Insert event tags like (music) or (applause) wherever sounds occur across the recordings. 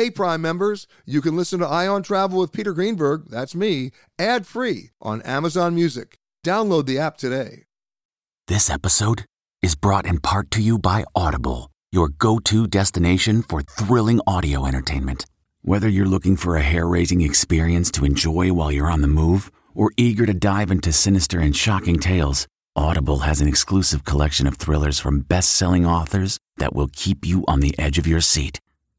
Hey, Prime members, you can listen to Ion Travel with Peter Greenberg, that's me, ad free on Amazon Music. Download the app today. This episode is brought in part to you by Audible, your go to destination for thrilling audio entertainment. Whether you're looking for a hair raising experience to enjoy while you're on the move or eager to dive into sinister and shocking tales, Audible has an exclusive collection of thrillers from best selling authors that will keep you on the edge of your seat.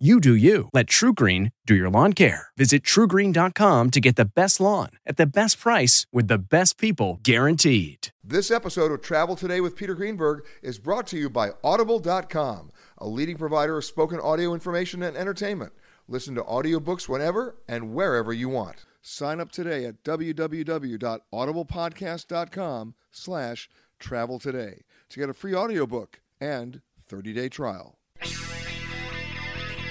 You do you. Let TruGreen do your lawn care. Visit trugreen.com to get the best lawn at the best price with the best people guaranteed. This episode of Travel Today with Peter Greenberg is brought to you by Audible.com, a leading provider of spoken audio information and entertainment. Listen to audiobooks whenever and wherever you want. Sign up today at www.audiblepodcast.com slash travel today to get a free audiobook and 30-day trial.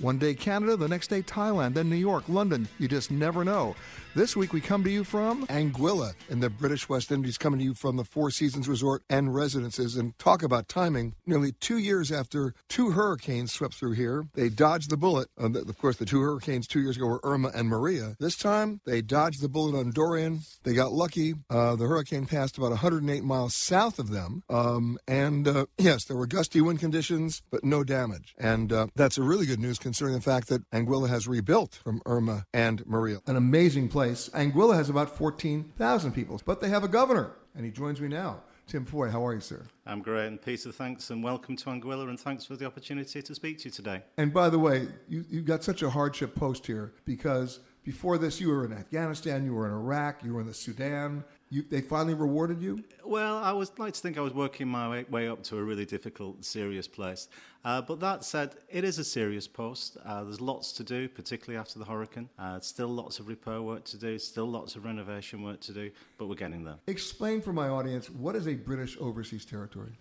One day Canada, the next day Thailand, then New York, London. You just never know. This week we come to you from Anguilla in the British West Indies, coming to you from the Four Seasons Resort and Residences. And talk about timing. Nearly two years after two hurricanes swept through here, they dodged the bullet. Of course, the two hurricanes two years ago were Irma and Maria. This time they dodged the bullet on Dorian. They got lucky. Uh, the hurricane passed about 108 miles south of them. Um, and uh, yes, there were gusty wind conditions, but no damage. And uh, that's a really good news considering the fact that Anguilla has rebuilt from Irma and Maria. An amazing place. Anguilla has about 14,000 people, but they have a governor, and he joins me now. Tim Foy, how are you, sir? I'm great, and Peter, thanks, and welcome to Anguilla, and thanks for the opportunity to speak to you today. And by the way, you, you got such a hardship post here because before this, you were in Afghanistan, you were in Iraq, you were in the Sudan. You, they finally rewarded you? Well, I would like to think I was working my way, way up to a really difficult, serious place. Uh, but that said, it is a serious post. Uh, there's lots to do, particularly after the hurricane. Uh, still lots of repair work to do, still lots of renovation work to do, but we're getting there. Explain for my audience what is a British overseas territory?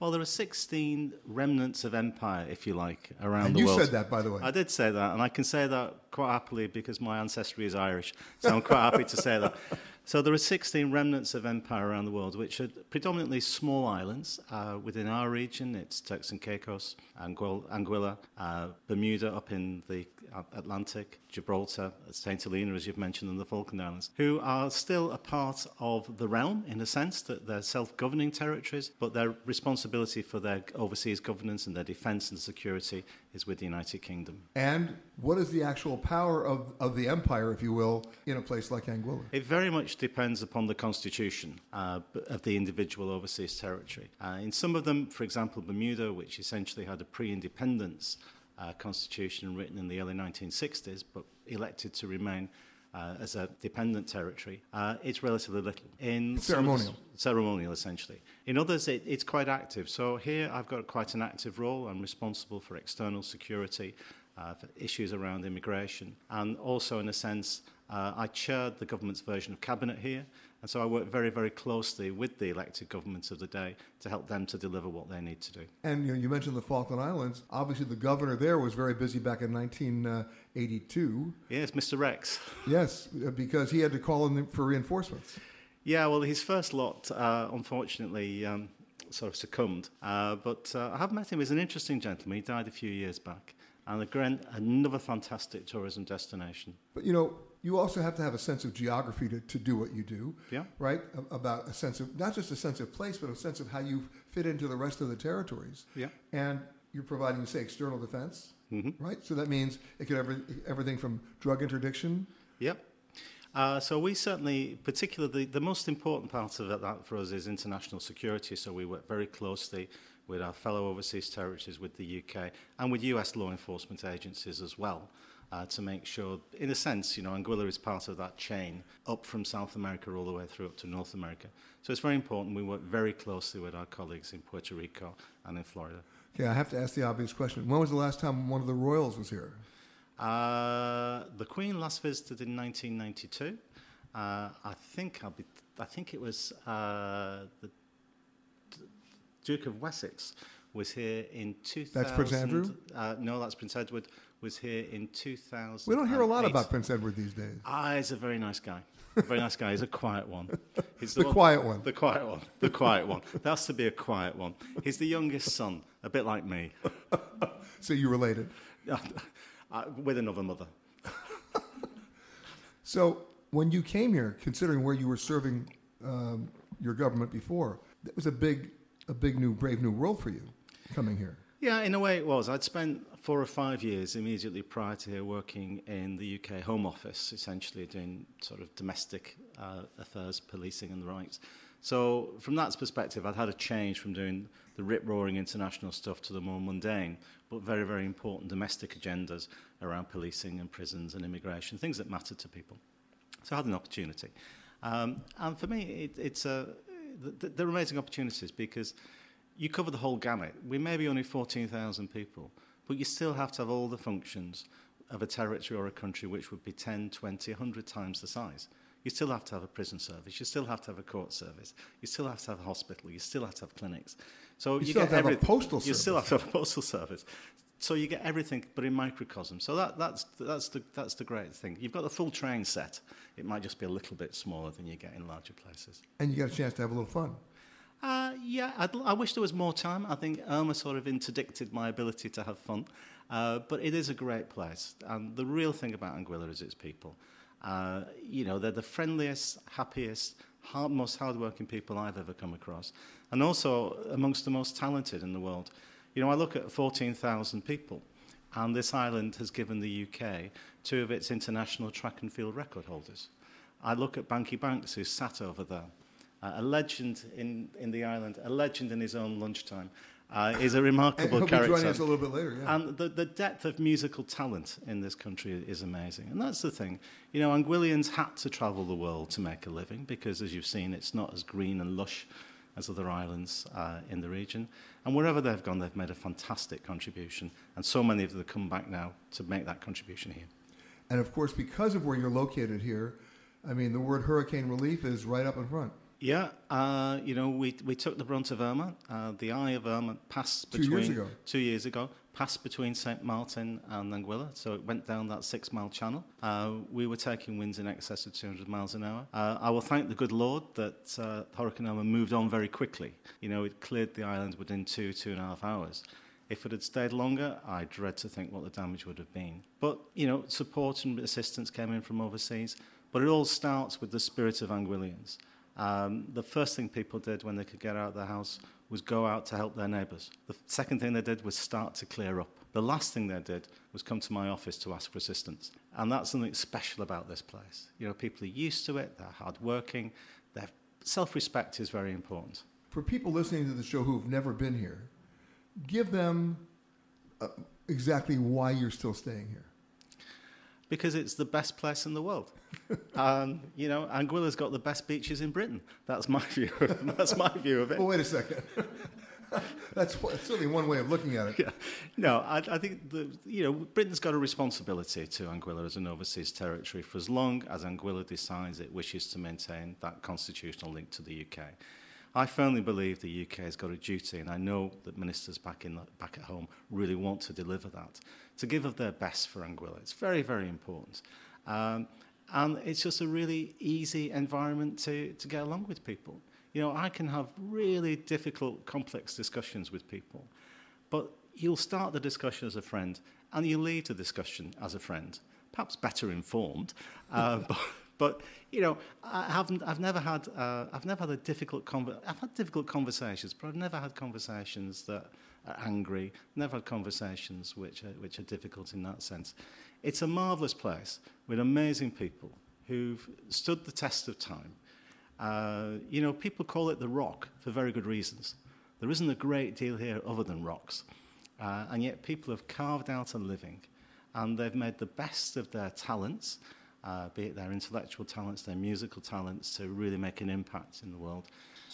Well, there are 16 remnants of empire, if you like, around and the you world. said that, by the way. I did say that, and I can say that quite happily because my ancestry is Irish, so I'm quite happy to say that. So there are 16 remnants of empire around the world, which are predominantly small islands. Uh, within our region, it's Turks and Caicos, Anguilla, uh, Bermuda up in the Atlantic, Gibraltar, St. Helena, as you've mentioned, and the Falkland Islands, who are still a part of the realm in a sense that they're self-governing territories, but their responsibility for their overseas governance and their defence and security is with the United Kingdom. And what is the actual power of, of the empire, if you will, in a place like Anguilla? It very much depends upon the constitution uh, of the individual overseas territory. Uh, in some of them, for example, Bermuda, which essentially had a pre-independence uh, constitution written in the early 1960s, but elected to remain uh, as a dependent territory, uh, it's relatively little. In ceremonial. ceremonial, essentially. In others, it, it's quite active. So here, I've got quite an active role. I'm responsible for external security, uh, for issues around immigration, and also, in a sense, Uh, I chaired the government's version of cabinet here, and so I worked very, very closely with the elected governments of the day to help them to deliver what they need to do. And you, know, you mentioned the Falkland Islands. Obviously, the governor there was very busy back in 1982. Yes, Mr. Rex. (laughs) Yes, because he had to call in for reinforcements. Yeah, well, his first lot, uh, unfortunately, um, sort of succumbed. Uh, but uh, I have met him. He's an interesting gentleman. He died a few years back. And again, another fantastic tourism destination. But you know, you also have to have a sense of geography to, to do what you do. Yeah. Right? About a sense of, not just a sense of place, but a sense of how you fit into the rest of the territories. Yeah. And you're providing, say, external defense. Mm-hmm. Right? So that means it could every, everything from drug interdiction. Yep. Uh, so we certainly, particularly, the most important part of that for us is international security. So we work very closely with our fellow overseas territories, with the UK, and with US law enforcement agencies as well. Uh, to make sure, in a sense, you know, Anguilla is part of that chain up from South America all the way through up to North America. So it's very important. We work very closely with our colleagues in Puerto Rico and in Florida. Okay, I have to ask the obvious question. When was the last time one of the royals was here? Uh, the Queen last visited in 1992. Uh, I think I'll be. I think it was uh, the Duke of Wessex was here in 2000. That's Prince Andrew? Uh, no, that's Prince Edward. Was here in 2000. We don't hear a lot about Prince Edward these days. Ah, he's a very nice guy. A very nice guy. He's a quiet one. (laughs) He's the, the quiet one. The quiet one. The quiet one. There has to be a quiet one. He's the youngest son, a bit like me. (laughs) so you related? (laughs) uh, with another mother. so when you came here, considering where you were serving um, your government before, it was a big, a big new, brave new world for you coming here. Yeah, in a way it was. I'd spent four or five years immediately prior to here working in the UK Home Office, essentially doing sort of domestic uh, affairs, policing and the rights. So from that perspective, I'd had a change from doing the rip-roaring international stuff to the more mundane, but very, very important domestic agendas around policing and prisons and immigration, things that matter to people. So I had an opportunity. Um, and for me, it, it's a, they're amazing opportunities because you cover the whole gamut. We may be only 14,000 people, but you still have to have all the functions of a territory or a country which would be 10, 20, 100 times the size. You still have to have a prison service. You still have to have a court service. You still have to have a hospital. You still have to have clinics. So you, you still get have to every, have a postal you service. still have to have a postal service. So you get everything, but in microcosm. So that, that's, that's, the, that's the great thing. You've got the full train set. It might just be a little bit smaller than you get in larger places. And you get a chance to have a little fun. Uh, yeah, I'd, i wish there was more time. I think Irma sort of interdicted my ability to have fun. Uh, but it is a great place. And the real thing about Anguilla is its people. Uh, you know, they're the friendliest, happiest, hard, most hardworking people I've ever come across. And also amongst the most talented in the world. You know, I look at 14,000 people, and this island has given the UK two of its international track and field record holders. I look at Bankie Banx, who's sat over there, a legend in, in the island, a legend in his own lunchtime. Uh, is a remarkable (laughs) he'll character. Joining us a little bit later, yeah. And the, the depth of musical talent in this country is amazing. And that's the thing. You know, Anguillians had to travel the world to make a living because, as you've seen, it's not as green and lush as other islands uh, in the region. And wherever they've gone, they've made a fantastic contribution. And so many of them come back now to make that contribution here. And of course, because of where you're located here, I mean, the word hurricane relief is right up in front. Yeah, uh, you know, we, we took the brunt of Irma. Uh, the eye of Irma passed between two years ago. two years ago, passed between St Martin and Anguilla, so it went down that six-mile channel. Uh, we were taking winds in excess of 200 miles an hour. Uh, I will thank the good Lord that uh, Hurricane Irma moved on very quickly. You know, it cleared the island within two two and a half hours. If it had stayed longer, I dread to think what the damage would have been. But you know, support and assistance came in from overseas. But it all starts with the spirit of Anguillians. Um, the first thing people did when they could get out of their house was go out to help their neighbours. The second thing they did was start to clear up. The last thing they did was come to my office to ask for assistance. And that's something special about this place. You know, people are used to it, they're hardworking, their self respect is very important. For people listening to the show who've never been here, give them uh, exactly why you're still staying here. Because it's the best place in the world. (laughs) um, you know, Anguilla's got the best beaches in Britain. That's my view. (laughs) That's my view of it. Well, wait a second. (laughs) that's, that's certainly one way of looking at it. Yeah. No, I, I think the, you know Britain's got a responsibility to Anguilla as an overseas territory for as long as Anguilla decides it wishes to maintain that constitutional link to the UK. I firmly believe the UK has got a duty, and I know that ministers back in the, back at home really want to deliver that, to give of their best for Anguilla. It's very, very important. Um, and it's just a really easy environment to, to get along with people. You know, I can have really difficult, complex discussions with people, but you'll start the discussion as a friend and you leave the discussion as a friend, perhaps better informed. Uh, (laughs) but, but, you know, I haven't, I've never had, uh, I've never had a difficult, conver- I've had difficult conversations, but I've never had conversations that are angry, never had conversations which are, which are difficult in that sense. It's a marvellous place with amazing people who've stood the test of time. Uh, you know, people call it the rock for very good reasons. There isn't a great deal here other than rocks. Uh, and yet people have carved out a living and they've made the best of their talents, uh, be it their intellectual talents, their musical talents, to really make an impact in the world.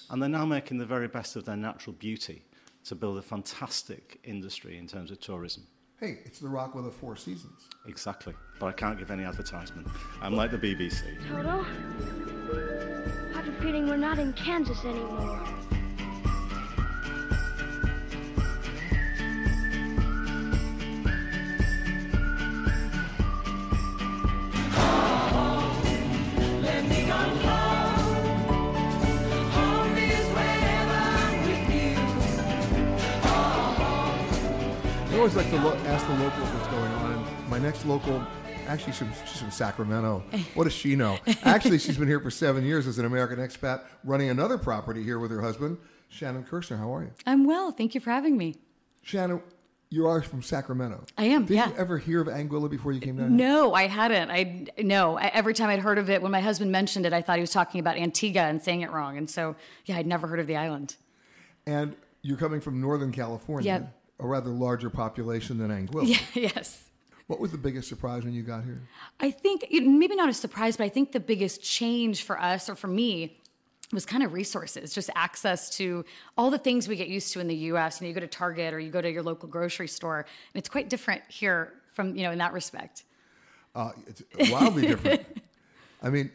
And they're now making the very best of their natural beauty to build a fantastic industry in terms of tourism. Hey, it's the Rock with the Four Seasons. Exactly. But I can't give any advertisement. I'm like the BBC. Toto, I have a feeling we're not in Kansas anymore. Always like to lo- ask the locals what's going on. My next local, actually, she's, she's from Sacramento. What does she know? Actually, she's been here for seven years as an American expat, running another property here with her husband, Shannon Kirshner. How are you? I'm well. Thank you for having me. Shannon, you are from Sacramento. I am, Did yeah. you ever hear of Anguilla before you came down here? No, I hadn't. I no. I, every time I'd heard of it, when my husband mentioned it, I thought he was talking about Antigua and saying it wrong. And so, yeah, I'd never heard of the island. And you're coming from Northern California, Yep. A rather larger population than Anguilla. Yeah, (laughs) yes. What was the biggest surprise when you got here? I think maybe not a surprise, but I think the biggest change for us or for me was kind of resources, just access to all the things we get used to in the U.S. You know, you go to Target or you go to your local grocery store, and it's quite different here from you know in that respect. Uh, it's wildly different. (laughs) I mean,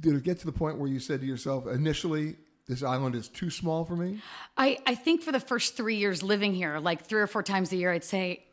did it get to the point where you said to yourself initially, this island is too small for me? I, I think for the first three years living here, like three or four times a year, I'd say,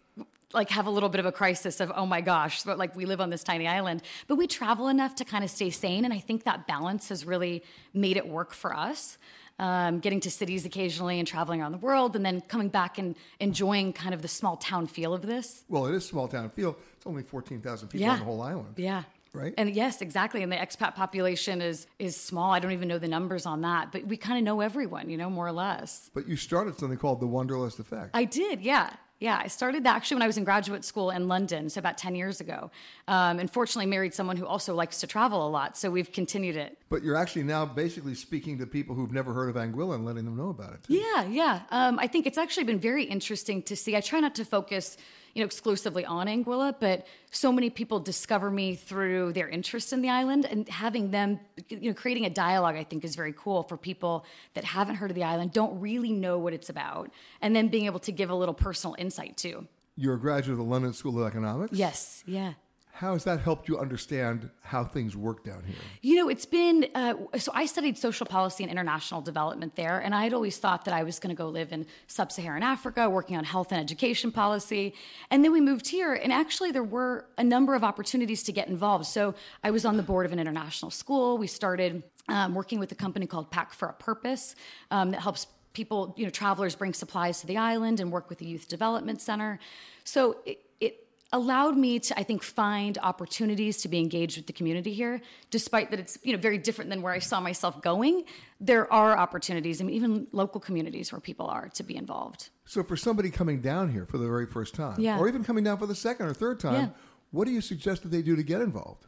like, have a little bit of a crisis of, oh my gosh, but like we live on this tiny island. But we travel enough to kind of stay sane. And I think that balance has really made it work for us. Um, getting to cities occasionally and traveling around the world, and then coming back and enjoying kind of the small town feel of this. Well, it is small town feel. It's only 14,000 people Yeah. on the whole island. Yeah. Right? And yes, exactly. And the expat population is is small. I don't even know the numbers on that, but we kind of know everyone, you know, more or less. But you started something called the Wanderlust Effect. I did, yeah. Yeah, I started that actually when I was in graduate school in London, so about 10 years ago. Um, and fortunately, married someone who also likes to travel a lot, so we've continued it. but you're actually now basically speaking to people who've never heard of Anguilla and letting them know about it. too. Yeah, yeah. Um, I think it's actually been very interesting to see. I try not to focus, you know, exclusively on Anguilla, but so many people discover me through their interest in the island, and having them, you know, creating a dialogue. I think is very cool for people that haven't heard of the island, don't really know what it's about, and then being able to give a little personal insight too. You're a graduate of the London School of Economics. Yes, yeah. How has that helped you understand how things work down here? You know, it's been uh, so I studied social policy and international development there, and I had always thought that I was going to go live in sub Saharan Africa, working on health and education policy. And then we moved here, and actually, there were a number of opportunities to get involved. So I was on the board of an international school. We started um, working with a company called Pack for a Purpose um, that helps people, you know, travelers bring supplies to the island and work with the Youth Development Center. So it, allowed me to i think find opportunities to be engaged with the community here despite that it's you know very different than where i saw myself going there are opportunities I mean, even local communities where people are to be involved So, for somebody coming down here for the very first time, Yeah. or even coming down for the second or third time, Yeah. what do you suggest that they do to get involved?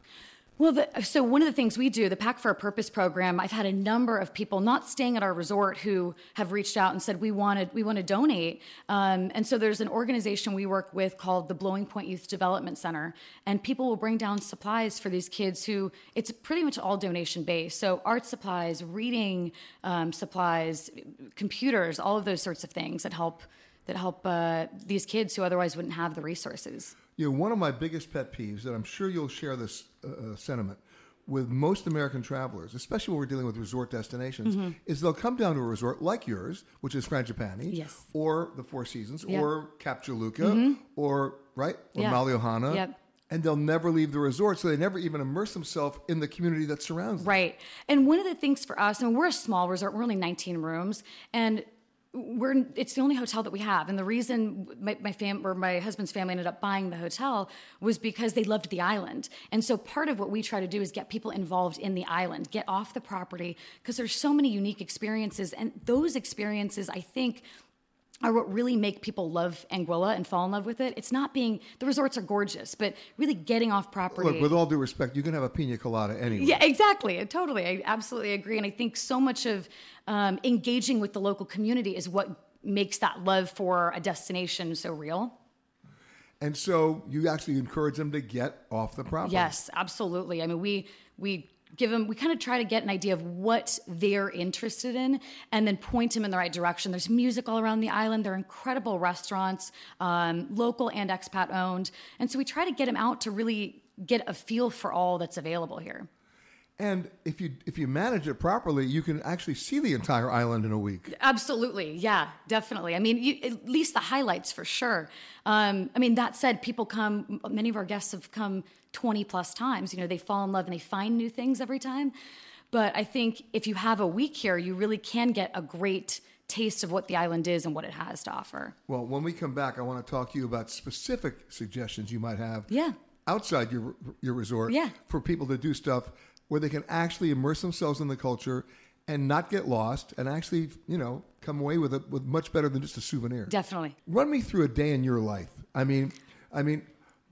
Well, the, so one of the things we do, the Pack for a Purpose program, I've had a number of people not staying at our resort who have reached out and said we wanted we want to donate. Um, and so there's an organization we work with called the Blowing Point Youth Development Center, and people will bring down supplies for these kids who it's pretty much all donation based. So art supplies, reading um, supplies, computers, all of those sorts of things that help that help uh, these kids who otherwise wouldn't have the resources. You know, one of my biggest pet peeves, and I'm sure you'll share this uh, uh, sentiment with most American travelers, especially when we're dealing with resort destinations, Mm-hmm. is they'll come down to a resort like yours, which is Frangipani, Yes. or the Four Seasons, Yeah. Mm-hmm. or right, or Yeah. Malliouhana, Yep. and they'll never leave the resort, so they never even immerse themselves in the community that surrounds them. Right. And one of the things for us, and we're a small resort, we're only 19 rooms, and we're it's the only hotel that we have. And the reason my, my fam or my husband's family ended up buying the hotel was because they loved the island. And so part of what we try to do is get people involved in the island get off the property because there's so many unique experiences. And those experiences i think are what really make people love Anguilla and fall in love with it. It's not being the resorts are gorgeous, but really getting off property. Look, with all due respect, you can have a pina colada anyway. Yeah, exactly. Totally. I absolutely agree. And I think so much of um, engaging with the local community is what makes that love for a destination so real. And so you actually encourage them to get off the property. Yes, absolutely. I mean, we we give them we kind of try to get an idea of what they're interested in and then point them in the right direction. There's music all around the island. There are incredible restaurants um, local and expat owned. And so we try to get them out to really get a feel for all that's available here And if you if you manage it properly, you can actually see the entire island in a week. Absolutely, yeah, definitely. I mean, you, at least the highlights for sure. Um, I mean, that said, people come. Many of our guests have come twenty plus times. You know, they fall in love and they find new things every time. But I think if you have a week here, you really can get a great taste of what the island is and what it has to offer. Well, when we come back, I want to talk to you about specific suggestions you might have. Yeah. Outside your your resort. Yeah. For people to do stuff where they can actually immerse themselves in the culture and not get lost and actually, you know, come away with it with much better than just a souvenir. Definitely. Run me through a day in your life. I mean, I mean,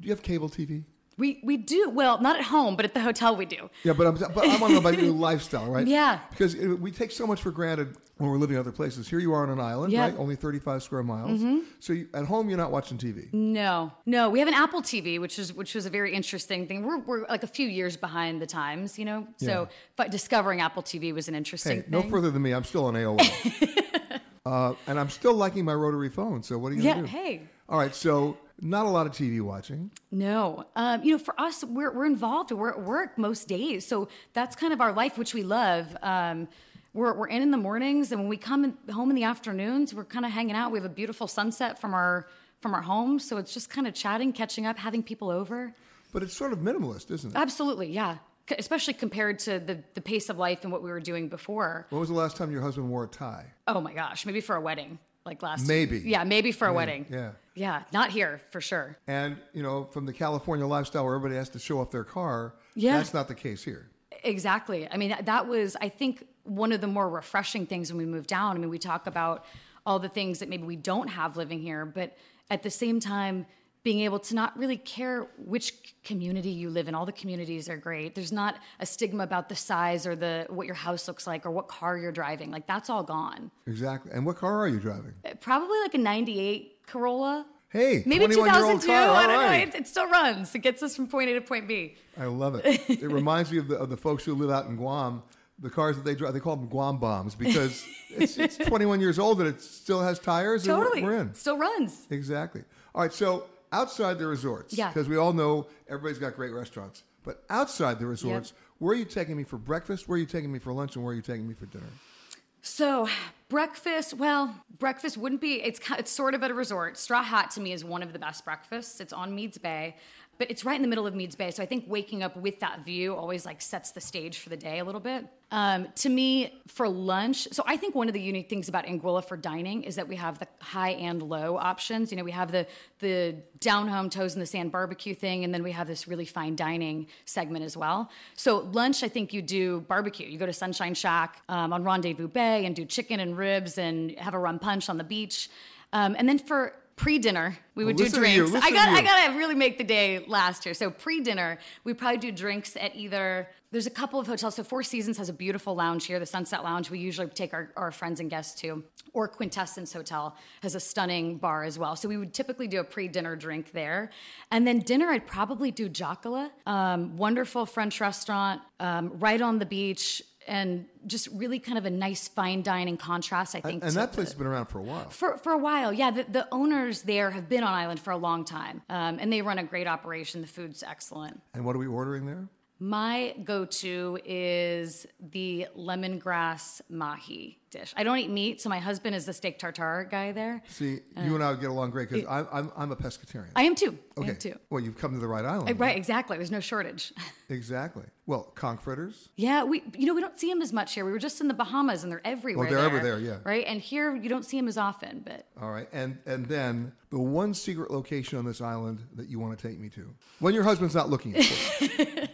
do you have cable TV? We we do well, not at home, but at the hotel we do. Yeah, but I'm but I want to know about your (laughs) lifestyle, right? Yeah. Because it, we take so much for granted when we're living other places. Here you are on an island, Yeah. right? Only 35 square miles. Mm-hmm. So you, at home, you're not watching TV. No, no, we have an Apple TV, which is which was a very interesting thing. We're we're like a few years behind the times, you know. So, Yeah. but discovering Apple TV was an interesting Hey, thing. no further than me. I'm still on AOL. (laughs) uh, and I'm still liking my rotary phone. So what are you Yeah, going to do? hey. All right. So not a lot of TV watching. No, um, you know, for us, we're we're involved. We're at work most days, so that's kind of our life, which we love. Um, we're we're in in the mornings, and when we come in, home in the afternoons, we're kind of hanging out. We have a beautiful sunset from our from our home, so it's just kind of chatting, catching up, having people over. But it's sort of minimalist, isn't it? Absolutely, yeah. C- Especially compared to the the pace of life and what we were doing before. When was the last time your husband wore a tie? Oh my gosh, maybe for a wedding, like last. Maybe. Yeah, maybe for a wedding. yeah. Yeah, not here for sure. And, you know, from the California lifestyle where everybody has to show off their car, Yeah. that's not the case here. Exactly. I mean, that was, I think, one of the more refreshing things when we moved down. I mean, we talk about all the things that maybe we don't have living here, but at the same time, being able to not really care which community you live in. All the communities are great. There's not a stigma about the size or the what your house looks like or what car you're driving. Like that's all gone. Exactly. And what car are you driving? Uh, Probably like a 98 Corolla. Hey, Maybe 21-year-old 2002. car. I don't right. know. It, it still runs. It gets us from point A to point B. I love it. (laughs) It reminds me of the, of the folks who live out in Guam. The cars that they drive, they call them Guam bombs because (laughs) it's, it's 21 years old and it still has tires. and Totally. we're in. Still runs. Exactly. All right. So outside the resorts, Yeah. because we all know everybody's got great restaurants, but outside the resorts, where are you taking me for breakfast? Where are you taking me for lunch? And where are you taking me for dinner? So breakfast, well, breakfast wouldn't be. It's it's sort of at a resort. Straw Hat to me is one of the best breakfasts. It's on Meads Bay, but it's right in the middle of Meads Bay. So I think waking up with that view always like sets the stage for the day a little bit. Um, to me, for lunch, so I think one of the unique things about Anguilla for dining is that we have the high and low options. You know, we have the the down home toes in the sand barbecue thing, and then we have this really fine dining segment as well. So lunch, I think you do barbecue. You go to Sunshine Shack um, on Rendezvous Bay and do chicken and ribs and have a rum punch on the beach. Um, and then for pre-dinner we would Well, do listen to you, drinks. I got to I you. got to really make the day last here. So pre-dinner, we probably do drinks at either there's a couple of hotels. So Four Seasons has a beautiful lounge here, the Sunset Lounge. We usually take our, our friends and guests to. Or Quintessence Hotel has a stunning bar as well. So we would typically do a pre-dinner drink there. And then dinner, I'd probably do Jacala, um, wonderful French restaurant, um, right on the beach. And just really kind of a nice fine dining contrast, I think. And to that the- place has been around for a while. for, for a while, yeah. The, the owners there have been on island for a long time, um, and they run a great operation. The food's excellent. And what are we ordering there? My go-to is the lemongrass mahi dish. I don't eat meat, so my husband is the steak tartare guy there. See, you and I would get along great because I'm, I'm, I'm a pescatarian. Uh, I am too. I okay. am too. Well, you've come to the right island. Uh, Right, exactly. There's no shortage. (laughs) Exactly. Well, conch fritters. Yeah, we you know we don't see them as much here. We were just in the Bahamas, and they're everywhere. Oh, they're there, ever there, yeah. Right, and here you don't see them as often, but All right. And and then the one secret location on this island that you want to take me to when your husband's not looking. (laughs)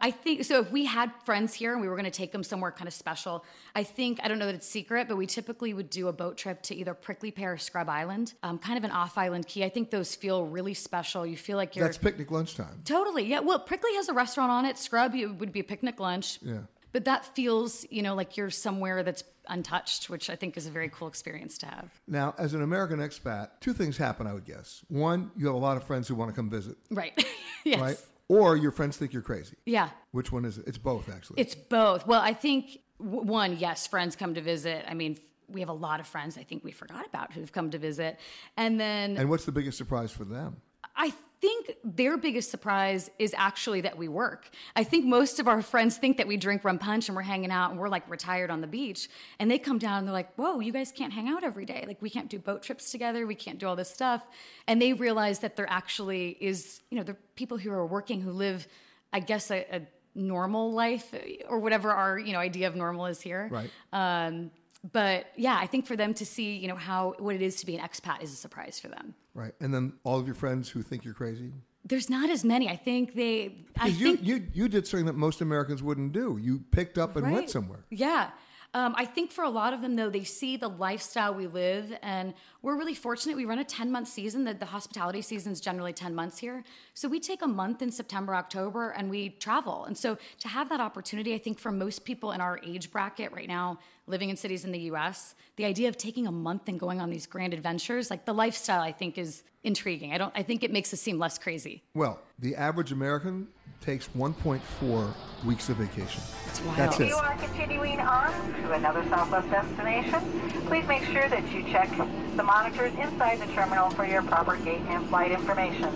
I think so. If we had friends here and we were going to take them somewhere kind of special, I think I don't know that it's secret, but we typically would do a boat trip to either Prickly Pear or Scrub Island, um, kind of an off-island key. I think those feel really special. You feel like you're That's picnic lunchtime. totally yeah. Well, Prickly has a restaurant on it. Scrub it would be a picnic lunch. Yeah. But that feels, you know, like you're somewhere that's untouched, which I think is a very cool experience to have. Now, as an American expat, two things happen, I would guess. One, you have a lot of friends who want to come visit, Right. (laughs) yes. right? Or your friends think you're crazy. Yeah. Which one is it? It's both, actually. It's both. Well, I think w- one, yes, friends come to visit. I mean, we have a lot of friends I think we forgot about who've come to visit. And then and what's the biggest surprise for them? I think their biggest surprise is actually that we work. I think most of our friends think that we drink rum punch and we're hanging out and we're like retired on the beach. And they come down and they're like, whoa, you guys can't hang out every day. Like, we can't do boat trips together. We can't do all this stuff. And they realize that there actually is, you know, there are people who are working who live, I guess, a, a normal life or whatever our, you know, idea of normal is here. Right. Um, but yeah, I think for them to see, you know, how what it is to be an expat is a surprise for them. Right. And then all of your friends who think you're crazy? There's not as many. I think they. I you, think you, you did something that most Americans wouldn't do. You picked up and went somewhere. Yeah. Um, I think for a lot of them, though, they see the lifestyle we live, and we're really fortunate. We run a 10 month season. The, the hospitality season is generally 10 months here. So we take a month in September, October, and we travel. And so to have that opportunity, I think for most people in our age bracket right now, living in cities in the US, the idea of taking a month and going on these grand adventures, like the lifestyle, I think is intriguing. I don't, I think it makes us seem less crazy. Well, the average American takes 1.4 weeks of vacation. It's wild. That's If it. you are continuing on to another Southwest destination, please make sure that you check the monitors inside the terminal for your proper gate and flight information.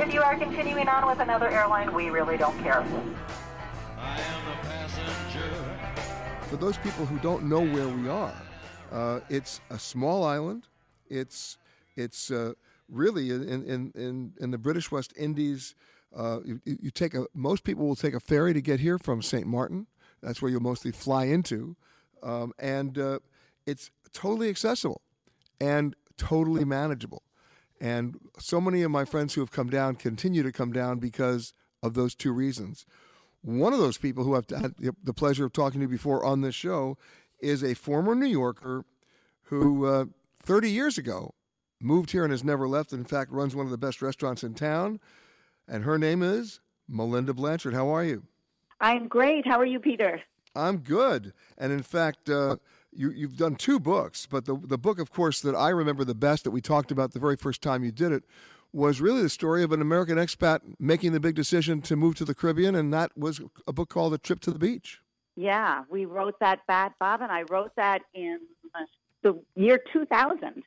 If you are continuing on with another airline, we really don't care. For those people who don't know where we are, uh, it's a small island. It's it's uh, really in, in, in, in the British West Indies. Uh, you, you take a most people will take a ferry to get here from St. Martin. That's where you'll mostly fly into, um, and uh, it's totally accessible and totally manageable. And so many of my friends who have come down continue to come down because of those two reasons. One of those people who I've had the- pleasure of talking to before on this show is a former New Yorker who, uh, 30 years ago, moved here and has never left. In fact, runs one of the best restaurants in town. And her name is Melinda Blanchard. How are you? I'm great. How are you, Peter? I'm good. And in fact, uh, you, you've done two books, but the, the book, of course, that I remember the best that we talked about the very first time you did it was really the story of an American expat making the big decision to move to the Caribbean, and that was a book called A Trip to the Beach. Yeah, we wrote that. Bat Bob and I wrote that in the year 2000,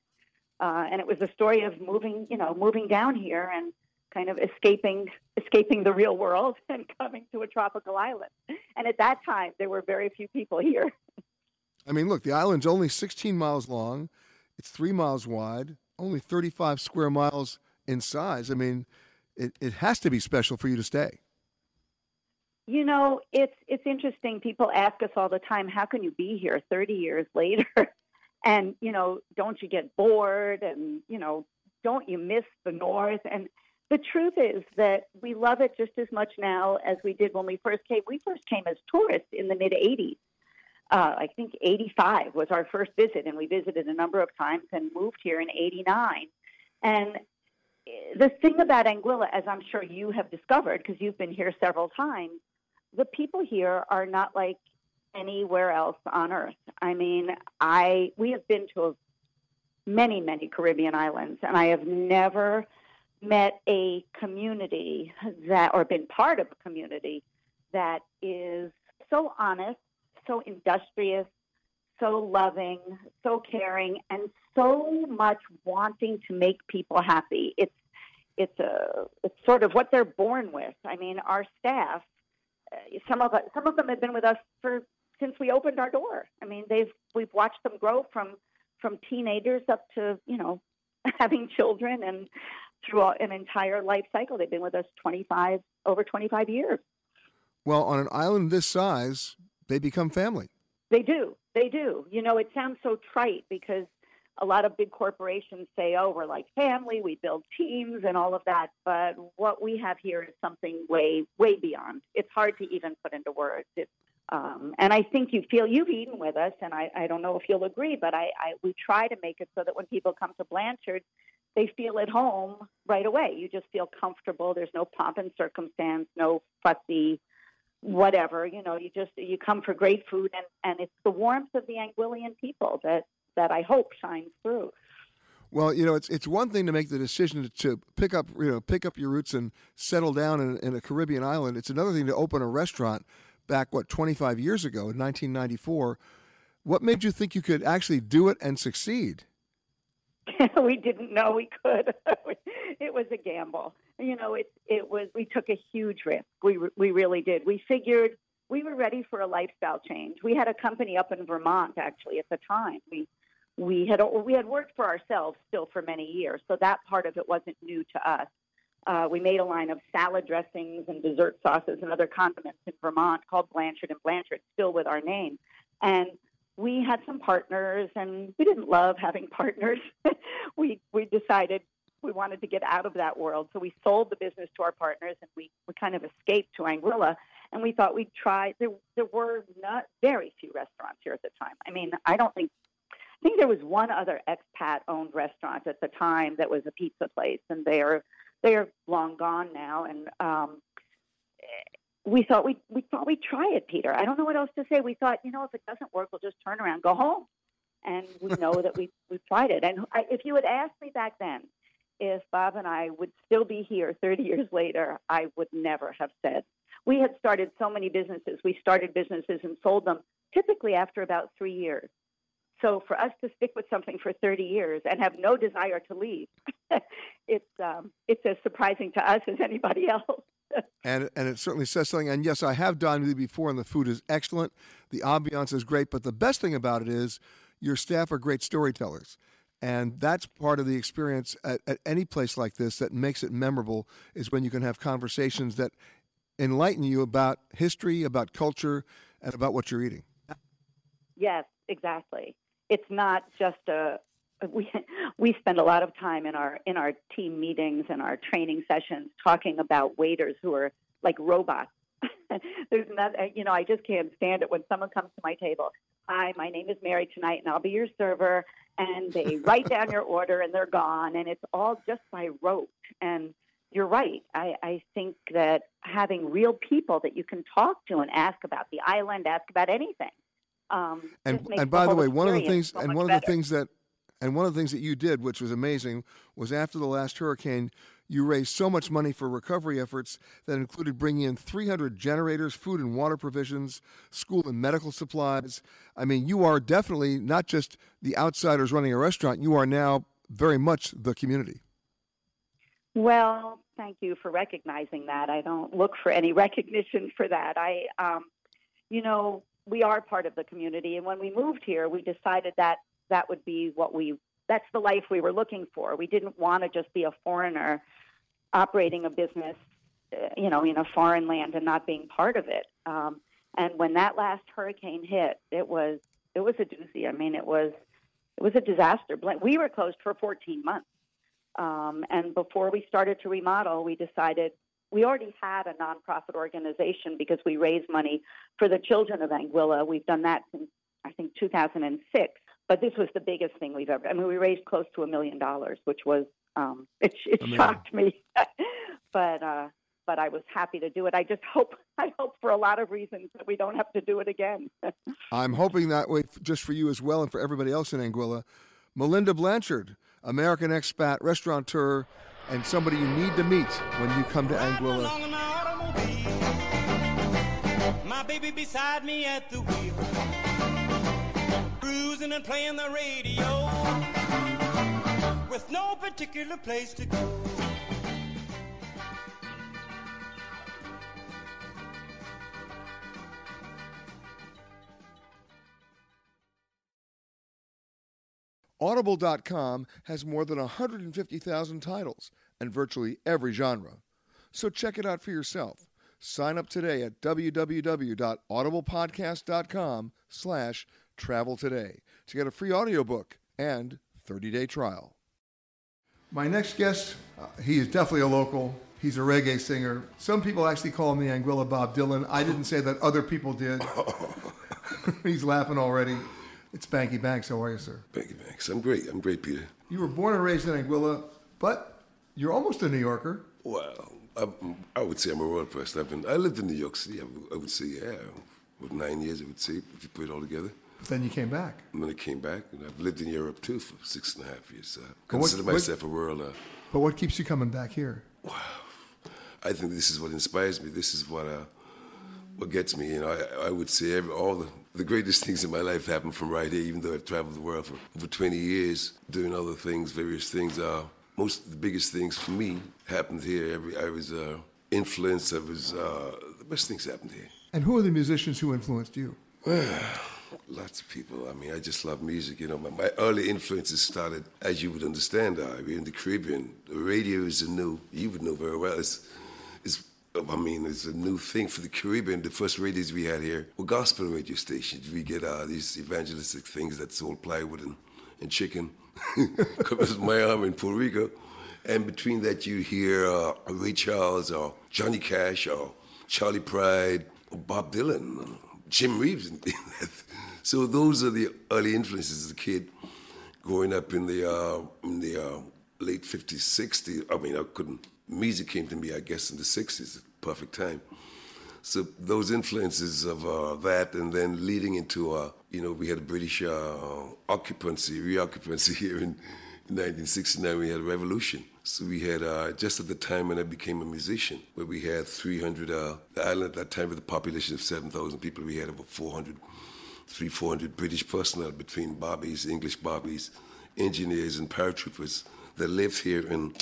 uh, and it was a story of moving, you know, moving down here and kind of escaping escaping the real world (laughs) and coming to a tropical island. And at that time, there were very few people here. (laughs) I mean, look, the island's only 16 miles long, it's three miles wide, only 35 square miles in size. I mean, it, it has to be special for you to stay. You know, it's it's interesting. People ask us all the time, "How can you be here 30 years (laughs) later?" and you know, don't you get bored? And you know, don't you miss the north? And the truth is that we love it just as much now as we did when we first came. We first came as tourists in the mid 80s. Uh, I think 85 was our first visit, and we visited a number of times and moved here in 89. And the thing about Anguilla, as I'm sure you have discovered because you've been here several times, the people here are not like anywhere else on earth. I mean, I we have been to many, many Caribbean islands, and I have never met a community that, or been part of a community that is so honest, so industrious, so loving, so caring, and so much wanting to make people happy. It's it's a it's sort of what they're born with. I mean, our staff, uh, some of us, some of them have been with us for since we opened our door. I mean, they've we've watched them grow from from teenagers up to you know (laughs) having children and throughout an entire life cycle. They've been with us 25 over 25 years. Well, on an island this size, they become family. They do. They do. You know, it sounds so trite because a lot of big corporations say, "Oh, we're like family. We build teams and all of that." But what we have here is something way, way beyond. It's hard to even put into words. It's um, and I think you feel you've eaten with us, and I, I don't know if you'll agree, but I, I we try to make it so that when people come to Blanchard, they feel at home right away. You just feel comfortable. There's no pomp and circumstance, no fussy whatever. You know, you just you come for great food, and and it's the warmth of the Anguillian people that that I hope shines through. Well, you know, it's it's one thing to make the decision to pick up you know pick up your roots and settle down in, in a Caribbean island. It's another thing to open a restaurant back, what, 25 years ago in 1994. What made you think you could actually do it and succeed? (laughs) we didn't know we could. (laughs) it was a gamble. You know, it it was. We took a huge risk. We we really did. We figured we were ready for a lifestyle change. We had a company up in Vermont actually at the time. We we had we had worked for ourselves still for many years, so that part of it wasn't new to us. Uh, we made a line of salad dressings and dessert sauces and other condiments in Vermont called Blanchard and Blanchard, still with our name. And we had some partners, and we didn't love having (laughs) partners. we we decided we wanted to get out of that world, so we sold the business to our partners, and we, we kind of escaped to Anguilla. And we thought we'd try. There there were not very few restaurants here at the time. I mean, I don't think I think there was one other expat owned restaurant at the time that was a pizza place, and they are they are long gone now, and um, we thought we we thought we'd try it, Peter. I don't know what else to say. We thought, you know, if it doesn't work, we'll just turn around, go home, and we (laughs) know that we we tried it. And I, if you had asked me back then if Bob and I would still be here 30 years later, I would never have said. We had started so many businesses. We started businesses and sold them typically after about three years. So for us to stick with something for 30 years and have no desire to leave, (laughs) it's um, it's as surprising to us as anybody (laughs) else. And and it certainly says something. And yes, I have dined with you before, and the food is excellent. The ambiance is great, but the best thing about it is your staff are great storytellers. And that's part of the experience at, at any place like this that makes it memorable is when you can have conversations that enlighten you about history, about culture, and about what you're eating. Yes, exactly it's not just a (laughs) we we spend a lot of time in our in our team meetings and our training sessions talking about waiters who are like robots. (laughs) There's not you know I just can't stand it when someone comes to my table. Hi, my name is Mary tonight, and I'll be your server. And they (laughs) write down your order, and they're gone, and it's all just by rote. And you're right. I, I think that having real people that you can talk to and ask about the island, ask about anything, um, and and by the, way, one of the things so and one better. of the things that and one of the things that you did, which was amazing, was after the last hurricane, you raised so much money for recovery efforts that included bringing in 300 generators, food and water provisions, school and medical supplies. I mean, you are definitely not just the outsiders running a restaurant, you are now very much the community. Well, thank you for recognizing that. I don't look for any (laughs) recognition for that. I, um, you know, we are part of the community. And when we moved here, we decided that that would be what we that's the life we were looking for. We didn't want to just be a foreigner operating a business, you know, in a foreign land and not being part of it. Um, and when that last hurricane hit, it was it was a doozy. I mean, it was it was a disaster. We were closed for 14 months. Um, and before we started to remodel, we decided we already had a nonprofit organization because we raise money for the children of Anguilla. We've done that since I think 2006. But this was the biggest thing we've ever. I mean, we raised close to a million dollars, which was Um, (laughs) it it shocked me, (laughs) but uh, but I was happy to do it. I just hope (laughs) I hope for a lot of reasons that we don't have to do it again. I'm hoping that way just for you as well and for everybody else in Anguilla. Melinda Blanchard, American expat, restaurateur, and somebody you need to meet when you come to Anguilla. My baby beside me at the wheel, cruising and playing the radio, with no particular place to go. Audible.com has more than 150,000 titles and virtually every genre. So check it out for yourself. Sign up today at www.audiblepodcast.com slash travel today to get a free audiobook and 30-day trial. My next guest, uh, he is definitely a local. He's a reggae singer. Some people actually call him the Anguilla Bob Dylan. I didn't say that. Other people did. (laughs) He's laughing already. It's Bankie Banx. How are you, sir? Bankie Banx. I'm great. I'm great, Peter. You were born and raised in Anguilla, but you're almost a New Yorker. Well, I, I would say I'm a royal person. I've been, I lived in New York City. I would, I would say, yeah, with nine years, I would say, if you put it all together. But then you came back. And then I came back, and I've lived in Europe too for six and a half years. So I But what- consider what- myself a royal. Uh, But what keeps you coming back here? I think this is what inspires me. This is what uh, what gets me. You know, I, I would say every, all the, the greatest things in my life happened from right here. Even though I've traveled the world for over 20 years, doing other things, various things. Uh, most of the biggest things for me happened here. Every I was uh, influenced. I was uh, the best things happened here. And who are the musicians who influenced you? (sighs) Lots of people. I mean, I just love music. You know, my, my early influences started, as you would understand, uh, in the Caribbean. The radio is a new, you would know very well. It's, it's, I mean, it's a new thing for the Caribbean. The first radios we had here were gospel radio stations. We get uh, these evangelistic things that sold plywood and, and chicken. Because my arm in Puerto Rico. And between that, you hear uh, Ray Charles or Johnny Cash or Charlie Pride or Bob Dylan, Jim Reeves. (laughs) so those are the early influences as a kid growing up in the uh, in the uh, late 50s, 60s. I mean, I couldn't. Music came to me, I guess, in the 60s, perfect time. So those influences of uh, that, and then leading into, uh, you know, we had a British uh, occupancy, reoccupancy (laughs) here in, in 1969. We had a revolution. So we had uh, just at the time when I became a musician, where we had 300. Uh, the island at that time with a population of 7,000 people, we had over 400, 300, 400 British personnel between bobbies, English bobbies, engineers, and paratroopers that lived here And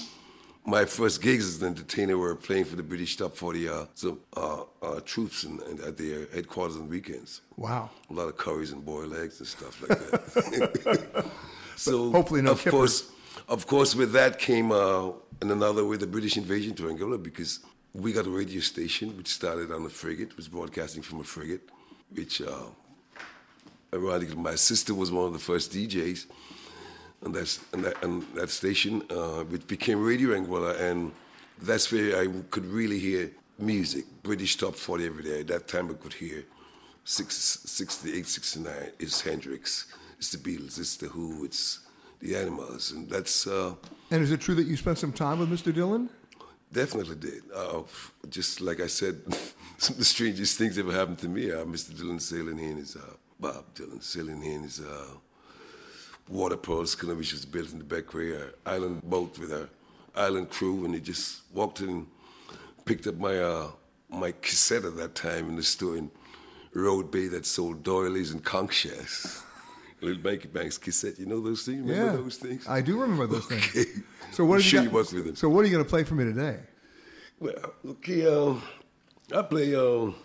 my first gigs as an entertainer were playing for the British Top 40 uh, so, uh, uh, troops and, and at their headquarters on weekends. Wow. A lot of curries and boiled eggs and stuff like that. (laughs) (laughs) so hopefully no of kippers. course, of course, with that came uh, in another way the British invasion to Anguilla because we got a radio station which started on a frigate, was broadcasting from a frigate, which uh, ironically my sister was one of the first DJs and that's and that, and that station, uh, which became Radio Anguilla, and that's where I could really hear music, British top 40 every day. At that time, I could hear six, 68, 69. It's Hendrix, it's the Beatles, it's the Who, it's the Animals, and that's uh, And is it true that you spent some time with Mr. Dylan? definitely did. Uh, just like I said, (laughs) some of the strangest things ever happened to me. Uh, Mr. Dylan sailing here in his uh, Bob Dylan sailing here in his. Uh, water pearls kind which was built in the Bequia, an island boat with a island crew, and he just walked in, picked up my uh, my cassette at that time in the store in Road Bay that sold doilies and conch shells. Little Bankie Banx cassette, you know those things? Remember yeah, those things? I do remember those (laughs) Okay. things. So what I'm sure you you got- worked with them. So what are you going to play for me today? Well, okay, um, I play. Um,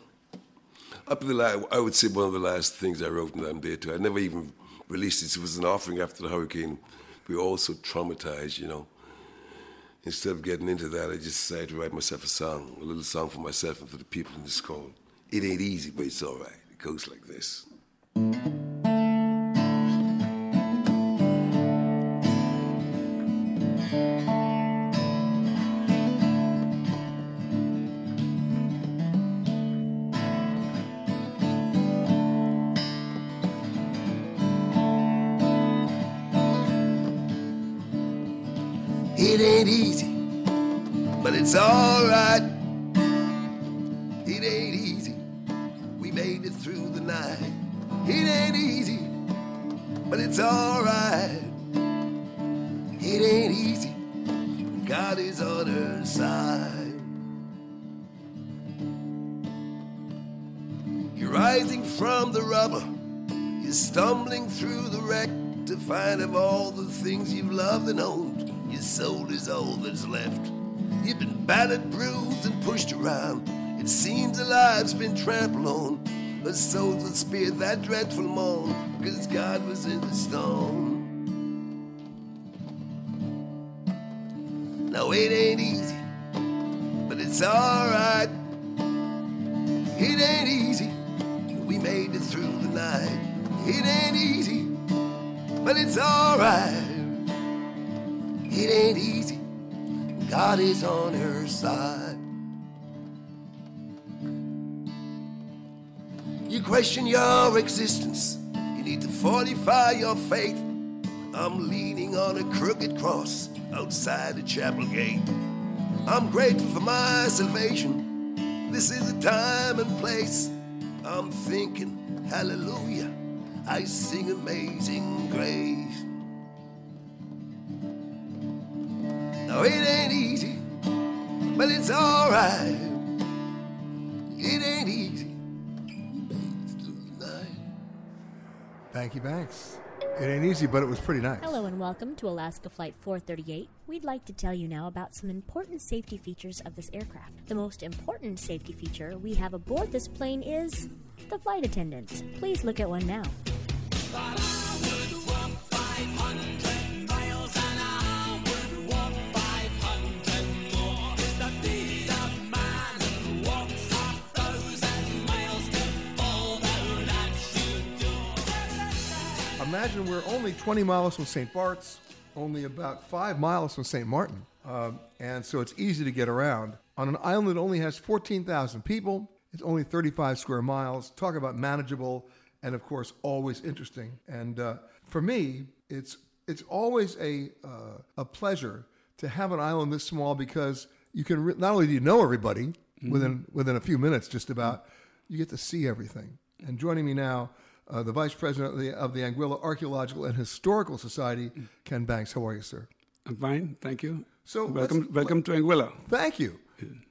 I play. Like, I would say one of the last things I wrote, and I'm there too. I never even released it. It was an offering after the hurricane. We were all so traumatized, you know. Instead of getting into that, I just decided to write myself a song, a little song for myself and for the people in this called "It Ain't Easy, but It's All Right." It goes like this. Soul is all that's left. You've been battered, bruised, and pushed around. It seems the life's been trampled on. But souls will spare that dreadful moan, cause God was in the storm. No, it ain't easy, but it's alright. It ain't easy, we made it through the night. It ain't easy, but it's alright. It ain't easy, God is on her side. You question your existence, you need to fortify your faith. I'm leaning on a crooked cross outside the chapel gate. I'm grateful for my salvation. This is the time and place. I'm thinking, hallelujah. I sing amazing grace. No, it ain't easy, but it's alright. It ain't easy. Thank you, Banx. It ain't easy, but it was pretty nice. Hello and welcome to Alaska Flight 438. We'd like to tell you now about some important safety features of this aircraft. The most important safety feature we have aboard this plane is the flight attendants. Please look at one now. Imagine we're only 20 miles from St. Bart's, only about five miles from St. Martin, um, and so it's easy to get around. On an island that only has 14,000 people, it's only 35 square miles. Talk about manageable and, of course, always interesting. And uh, for me, it's it's always a uh, a pleasure to have an island this small because you can re- not only do you know everybody Mhm. within within a few minutes, just about, you get to see everything. And joining me now, uh, the vice president of the, of the Anguilla Archaeological and Historical Society, Ken Banks. How are you, sir? I'm fine, thank you. So welcome, welcome to Anguilla. Thank you.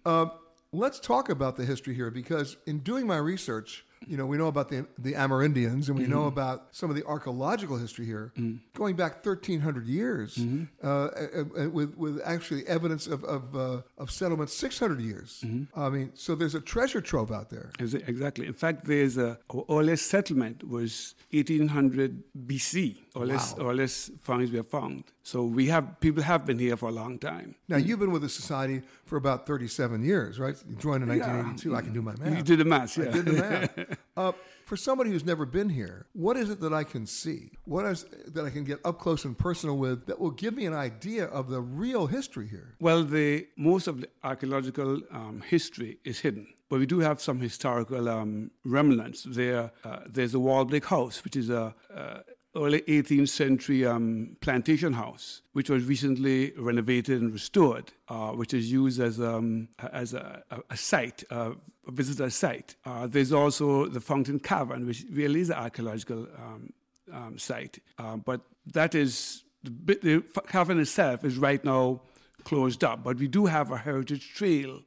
Uh, let's talk about the history here because in doing my research, you know, we know about the the Amerindians and we know Mhm. about some of the archaeological history here, Mm. going back 1,300 years, Mhm. uh, with with actually evidence of of, uh, of settlement 600 years. Mhm. I mean, so there's a treasure trove out there. Exactly. In fact, there's a our earliest settlement was 1800 BC. Earliest, Wow. earliest finds we have found. So we have people have been here for a long time. Now you've been with the society for about 37 years, right? You joined in Yeah. 1982. I can do my math. You did the math, I yeah. did the math. (laughs) uh, for somebody who's never been here, what is it that I can see? What is that I can get up close and personal with that will give me an idea of the real history here? Well, the most of the archaeological um, history is hidden, but we do have some historical um, remnants. There, uh, there's a Wallblake House, which is a uh, early 18th century um, plantation house, which was recently renovated and restored, uh, which is used as um, as a, a, a site, uh, a visitor site. Uh, there's also the Fountain Cavern, which really is an archaeological um, um, site, uh, but that is the, the cavern itself is right now closed up. But we do have a heritage trail,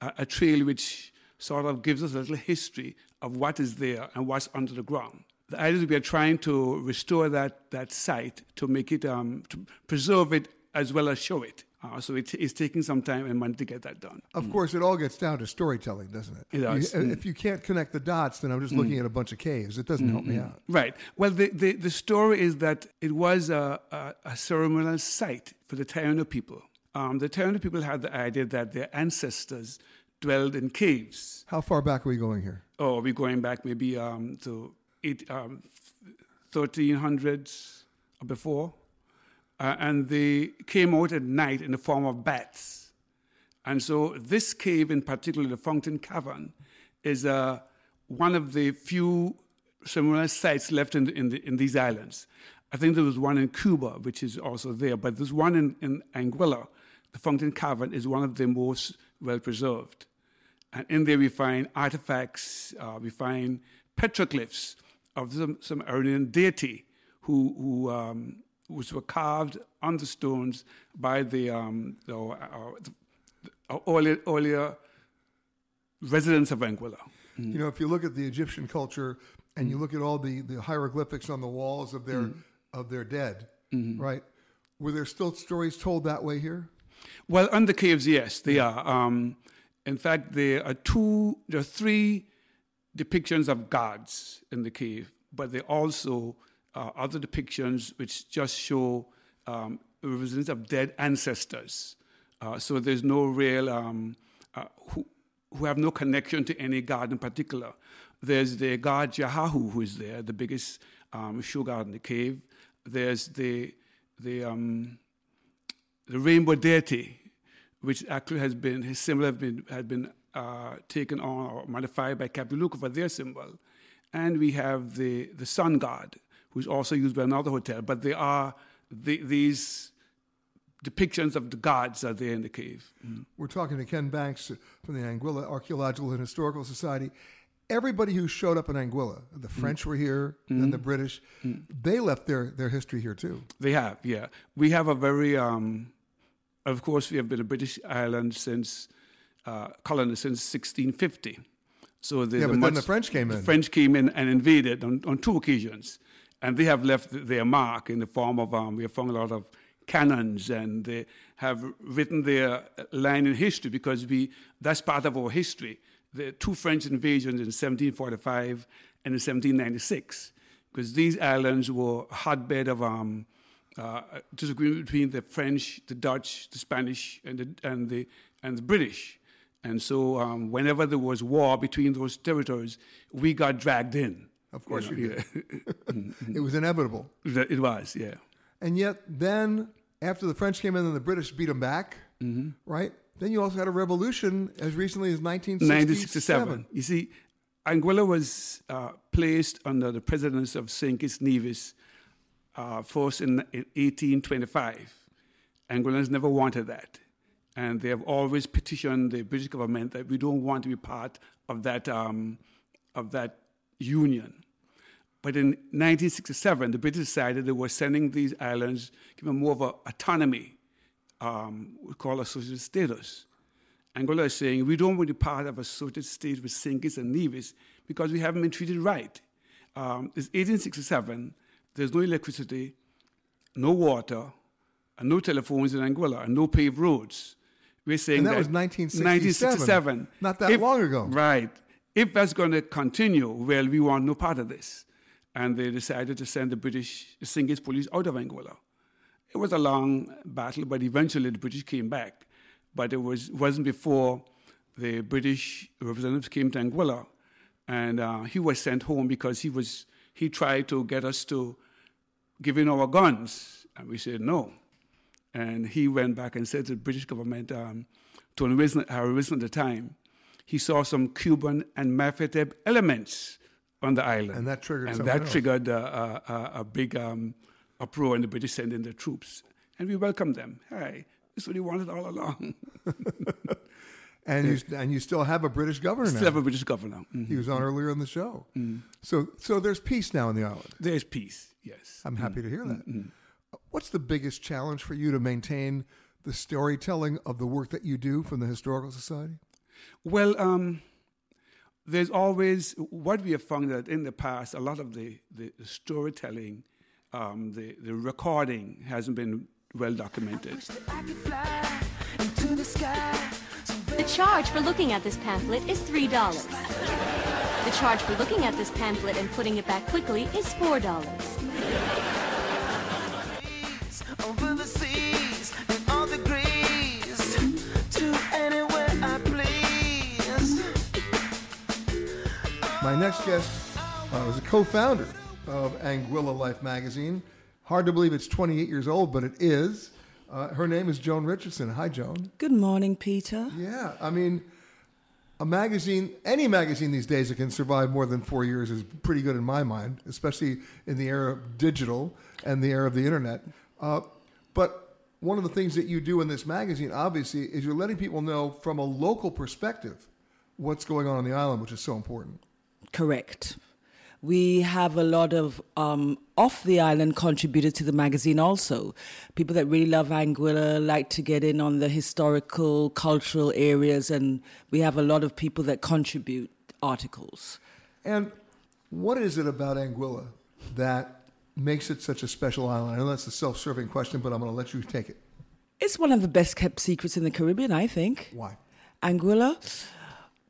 a, a trail which sort of gives us a little history of what is there and what's under the ground. The idea is we are trying to restore that, that site to make it, um, to preserve it as well as show it. Uh, so it, it's taking some time and money to get that done. Of course, it all gets down to storytelling, doesn't it? It does. You- Mm. if you can't connect the dots, then I'm just looking Mm. at a bunch of caves. It doesn't help me out. Right. Well, the, the, the story is that it was a, a, a ceremonial site for the Taino people. Um, the Taino people had the idea that their ancestors dwelled in caves. How far back are we going here? Oh, we're going back maybe um, to eight, um, 1300s or before. Uh, and they came out at night in the form of bats. And so this cave in particular, the Fountain Cavern, is uh, one of the few similar sites left in, in, the, in these islands. I think there was one in Cuba, which is also there, but there's one in, in Anguilla. The Fountain Cavern is one of the most well preserved. And in there we find artifacts, uh, we find petroglyphs of some, some Aryan deity who, who um, which were carved on the stones by the, um, the, uh, the earlier, earlier residents of Anguilla. You know, if you look at the Egyptian culture and you look at all the, the hieroglyphics on the walls of their of their dead, right? Were there still stories told that way here? Well, on the caves, yes, they are. Um, in fact, there are two, there are three depictions of gods in the cave, but there are also uh, other depictions which just show um, representatives of dead ancestors. Uh, so there's no real um, uh, who, who have no connection to any god in particular. There's the god Jocahu who is there, the biggest um, god in the cave. There's the the um, the rainbow deity, which actually has been symbol has been had been uh, taken on or modified by Cap Juluca for their symbol, and we have the the sun god, who's also used by another hotel. But there are the, these depictions of the gods are there in the cave. We're talking to Ken Banks from the Anguilla Archaeological and Historical Society. Everybody who showed up in Anguilla, the French were here, and the British, they left their, their history here too. They have, yeah. We have a very, um, of course, we have been a British island since uh, colony since 1650. So Yeah, but then the French came in. the. French came in and invaded on, on two occasions, and they have left their mark in the form of um, we have found a lot of cannons, and they have written their line in history because we that's part of our history. The two French invasions in 1745 and in 1796, because these islands were a hotbed of um, uh, disagreement between the French, the Dutch, the Spanish, and the and the and the British. And so, um, whenever there was war between those territories, we got dragged in. Of course know, you did. yeah. (laughs) It was inevitable. It was, yeah. And yet, then after the French came in and the British beat them back, right? Then you also had a revolution as recently as 1967. 1967. You see, Anguilla was uh, placed under the presidency of St. Kitts Nevis uh, first in, in 1825. Anguillans never wanted that. And they have always petitioned the British government that we don't want to be part of that, um, of that union. But in 1967, the British decided they were sending these islands, them more of an autonomy, um, we call a social status. Anguilla is saying we don't want to be part of a social state with. Kitts and Nevis because we haven't been treated right. Um, it's 1867, there's no electricity, no water, and no telephones in Anguilla, and no paved roads. We're saying And that that was 1967, 1967. not that long ago. Right. If that's going to continue, well, we want no part of this. And they decided to send the British. Kitts police out of Anguilla. It was a long battle, but eventually the British came back. But it was, wasn't before the British representatives came to Anguilla, and uh, he was sent home because he was he tried to get us to give in our guns, and we said no. And he went back and said to the British government, um, to Harry Wilson at the time, he saw some Cuban and Mafia elements on the island, And that triggered and that else. triggered uh, a, a, a big um, uproar, and the British sent in their troops, and we welcomed them. Hey, this is what he wanted all along. (laughs) And you, and you still have a British governor Still now. have a British governor. Mhm. He was on earlier in the show. So, so there's peace now in the island. There's peace, yes. I'm happy to hear that. What's the biggest challenge for you to maintain the storytelling of the work that you do from the Historical Society? Well, um, there's always what we have found that in the past, a lot of the, the, the storytelling, um, the, the recording hasn't been well documented. The charge for looking at this pamphlet is $3. The charge for looking at this pamphlet and putting it back quickly is $4. My next guest uh, was a co-founder of Anguilla Life magazine. Hard to believe it's 28 years old, but it is. Uh, her name is Joan Richardson. Hi, Joan. Good morning, Peter. Yeah, I mean, a magazine, any magazine these days that can survive more than four years is pretty good in my mind, especially in the era of digital and the era of the internet. Uh, but one of the things that you do in this magazine, obviously, is you're letting people know from a local perspective what's going on on the island, which is so important. Correct. We have a lot of um, off the island contributors to the magazine also. People that really love Anguilla like to get in on the historical, cultural areas, and we have a lot of people that contribute articles. And what is it about Anguilla that makes it such a special island? I know that's a self serving question, but I'm going to let you take it. It's one of the best kept secrets in the Caribbean, I think. Why? Anguilla.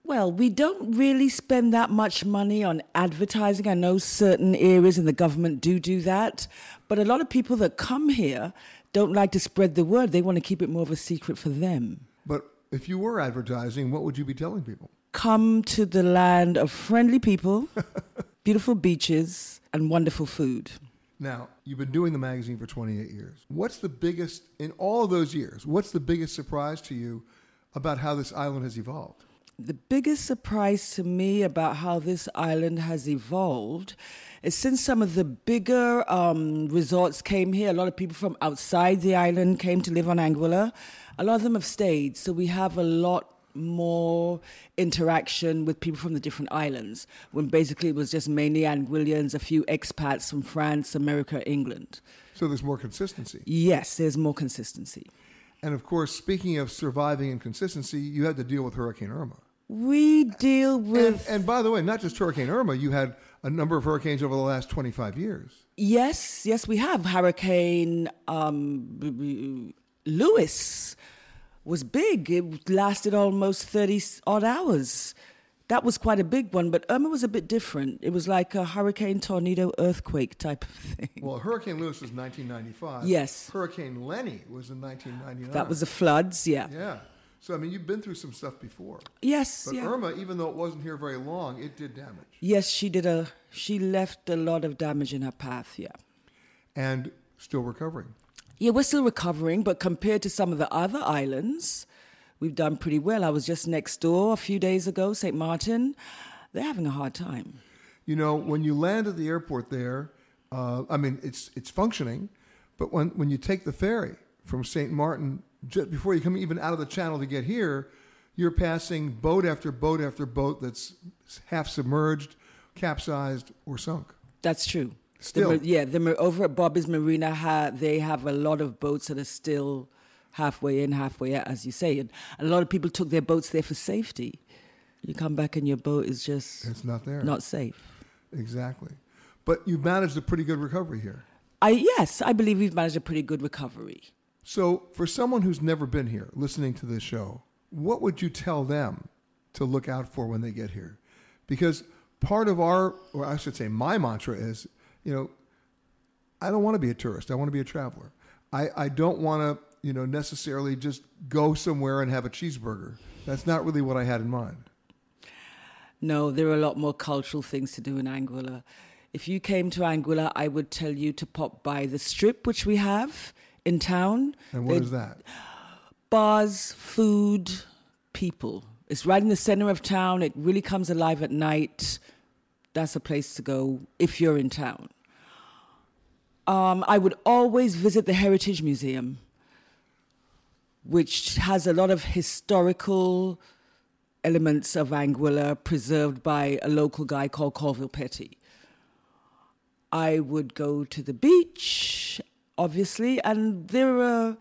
Well, we don't really spend that much money on advertising. I know certain areas in the government do do that, but a lot of people that come here don't like to spread the word. They want to keep it more of a secret for them. But if you were advertising, what would you be telling people? Come to the land of friendly people, (laughs) beautiful beaches, and wonderful food. Now, you've been doing the magazine for 28 years. What's the biggest, in all of those years, what's the biggest surprise to you about how this island has evolved? The biggest surprise to me about how this island has evolved is since some of the bigger um, resorts came here, a lot of people from outside the island came to live on Anguilla. A lot of them have stayed, so we have a lot more interaction with people from the different islands when basically it was just mainly Anguillians, a few expats from France, America, England. So there's more consistency. Yes, there's more consistency. And of course, speaking of surviving and consistency, you had to deal with Hurricane Irma. We deal with. And, and by the way, not just Hurricane Irma, you had a number of hurricanes over the last 25 years. Yes, yes, we have. Hurricane um, Luis was big. It lasted almost 30 odd hours. That was quite a big one, but Irma was a bit different. It was like a hurricane, tornado, earthquake type of thing. Well, Hurricane Luis was 1995. Yes. Hurricane Lenny was in 1999. That was the floods, yeah. Yeah. So, I mean, you've been through some stuff before. Yes, But yeah. Irma, even though it wasn't here very long, it did damage. Yes, she did a. She left a lot of damage in her path. Yeah. And still recovering. Yeah, we're still recovering, but compared to some of the other islands, we've done pretty well. I was just next door a few days ago, St. Martin. They're having a hard time. You know, when you land at the airport there, uh, I mean, it's it's functioning, but when when you take the ferry from St. Martin, just before you come even out of the channel to get here, you're passing boat after boat after boat that's half submerged, capsized, or sunk. That's true. Still. The, yeah, the over at Bobby's Marina, ha- they have a lot of boats that are still halfway in, halfway out, as you say. And a lot of people took their boats there for safety. You come back and your boat is just It's not there. not safe. Exactly. But you've managed a pretty good recovery here. I yes, I believe we've managed a pretty good recovery. So, for someone who's never been here listening to this show, what would you tell them to look out for when they get here? Because part of our, or I should say, my mantra is, you know, I don't want to be a tourist. I want to be a traveler. I, I don't want to, you know, necessarily just go somewhere and have a cheeseburger. That's not really what I had in mind. No, there are a lot more cultural things to do in Anguilla. If you came to Anguilla, I would tell you to pop by the strip, which we have in town. And what They- is that? Bars, food, people. It's right in the center of town. It really comes alive at night. That's a place to go if you're in town. Um, I would always visit the Heritage Museum, which has a lot of historical elements of Anguilla preserved by a local guy called Colville Petty. I would go to the beach, obviously, and there are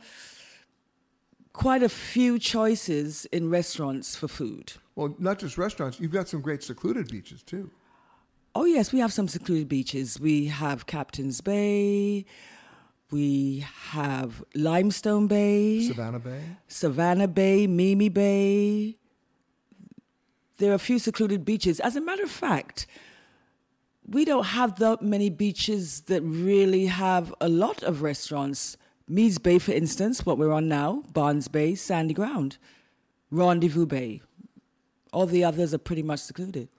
quite a few choices in restaurants for food. Well, not just restaurants, you've got some great secluded beaches too. Oh, yes, we have some secluded beaches. We have Captain's Bay, we have Limestone Bay, Savannah Bay. Savannah Bay, Mimi Bay. There are a few secluded beaches. As a matter of fact, we don't have that many beaches that really have a lot of restaurants. Meads Bay, for instance, what we're on now, Barnes Bay, Sandy Ground, Rendezvous Bay. All the others are pretty much secluded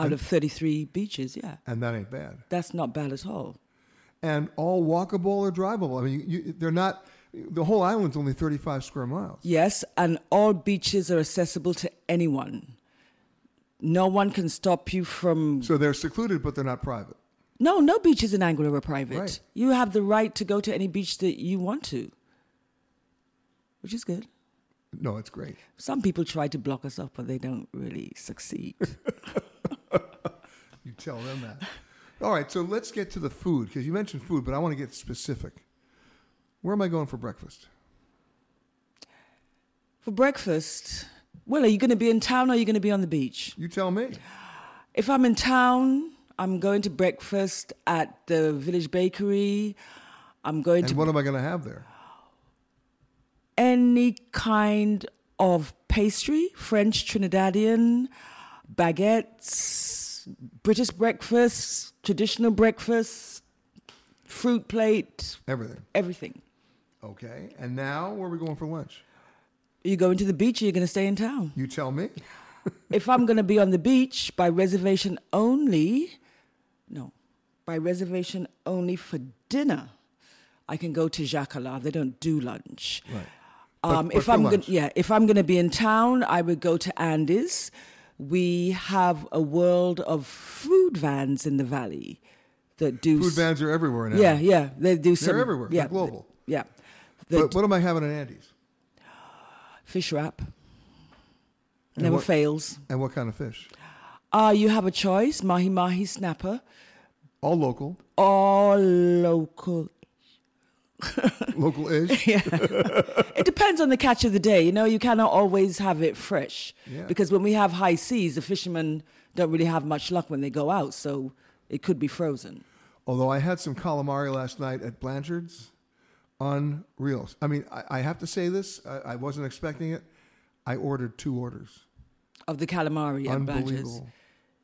out And- of 33 beaches, yeah. And that ain't bad. That's not bad at all. And all walkable or drivable. I mean, you, they're not, the whole island's only 35 square miles. Yes, and all beaches are accessible to anyone. No one can stop you from. So they're secluded, but they're not private. No, no beaches in Anguilla are private. Right. You have the right to go to any beach that you want to, which is good. No, it's great. Some people try to block us off, but they don't really succeed. (laughs) You tell them that. All right, so let's get to the food because you mentioned food, but I want to get specific. Where am I going for breakfast? For breakfast, well, are you going to be in town or are you going to be on the beach? You tell me. If I'm in town, I'm going to breakfast at the Village Bakery. I'm going And to what am I going to have there? any kind of pastry, French, Trinidadian, baguettes, British breakfast, traditional breakfast, fruit plate, Everything. everything. Okay. And now, where are we going for lunch? You going to the beach or are you going to stay in town? You tell me. (laughs) if I'm going to be on the beach by reservation only, no, by reservation only for dinner, I can go to Jacala. They don't do lunch. Right. Um, But- but if I'm gonna, yeah, if I'm going to be in town, I would go to Andes. We have a world of food vans in the valley that do Food vans are everywhere now. Yeah, yeah, they do. They're some, everywhere. They're Yeah, global. Yeah, But what am I having in Andes? fish wrap And never what- fails. And what kind of fish? Uh, you have a choice: mahi mahi snapper, All local. all local. (laughs) Local ish. (laughs) yeah. it depends on the catch of the day. You know, you cannot always have it fresh Yeah. because when we have high seas, the fishermen don't really have much luck when they go out, so it could be frozen. Although I had some calamari last night at Blanchard's, unreal. I mean, I, I have to say this. I, I wasn't expecting it. I ordered two orders. Of the calamari at Blanchard's.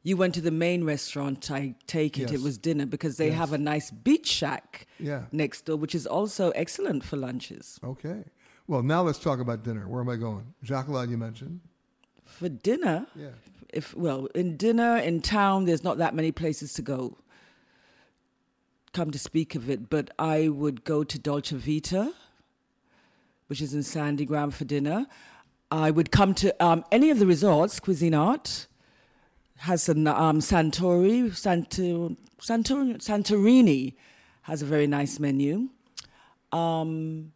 You went to the main restaurant, I take it. Yes. It was dinner because they Yes. have a nice beach shack Yeah. next door, which is also excellent for lunches. Okay. Well, now let's talk about dinner. Where am I going? Jacala, you mentioned. For dinner, Yeah. if well, in dinner in town, there's not that many places to go. Come to speak of it, but I would go to Dolce Vita, which is in Sandy Ground for dinner. I would come to um, any of the resorts. CuisinArt has an um, Santori, Santo, Santor, Santorini has a very nice menu. Um,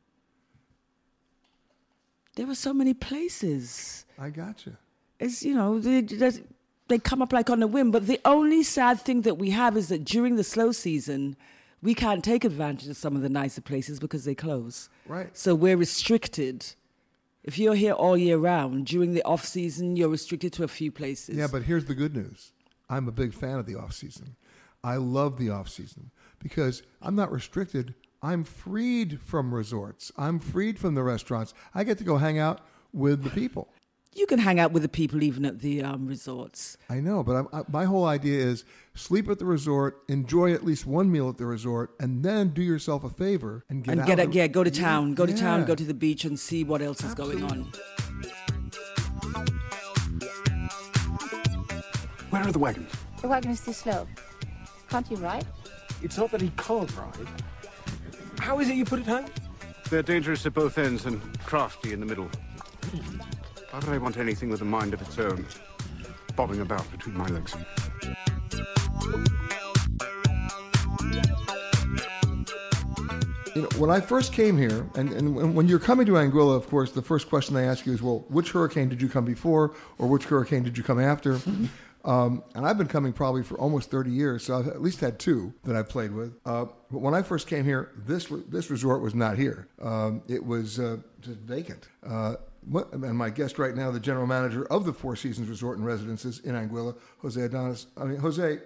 there were so many places I got you. it's you know they, they they come up like on a whim. But the only sad thing that we have is that during the slow season, we can't take advantage of some of the nicer places because they close. Right. So we're restricted. If you're here all year round, during the off season, you're restricted to a few places. Yeah, but here's the good news. I'm a big fan of the off season. I love the off season because I'm not restricted. I'm freed from resorts. I'm freed from the restaurants. I get to go hang out with the people. You can hang out with the people even at the um, resorts. I know, but I'm, I, my whole idea is sleep at the resort, enjoy at least one meal at the resort, and then do yourself a favor and get and out. get a, of- yeah, go to town, go to town, go to the beach, and see what else is going on. Where are the wagons? The wagon is too slow. Can't you ride? It's not that he can't ride. How is it you put it home? They're dangerous at both ends and crafty in the middle. Why would I want anything with a mind of its own, bobbing about between my legs? You know, when I first came here, and, and when- when you're coming to Anguilla, of course, the first question they ask you is, well, which hurricane did you come before, or which hurricane did you come after? um, and I've been coming probably for almost 30 years, so I've at least had two that I've played with. Uh, but when I first came here, this this resort was not here. Um, it was uh, just vacant. Uh, what, and my guest right now, the general manager of the Four Seasons Resort and Residences in Anguilla, Jose Adonis. I mean, Jose,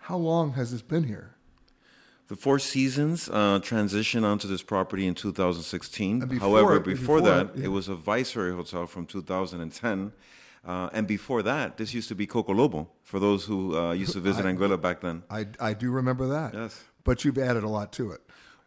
how long has this been here? The Four Seasons uh, transitioned onto this property in 2016. Before However, it- before, before that, it, yeah. it was a Viceroy Hotel from 2010. Uh, and before that, this used to be Coco Lobo for those who uh, used to (laughs) visit I- Anguilla back then. I, I do remember that. Yes. But you've added a lot to it.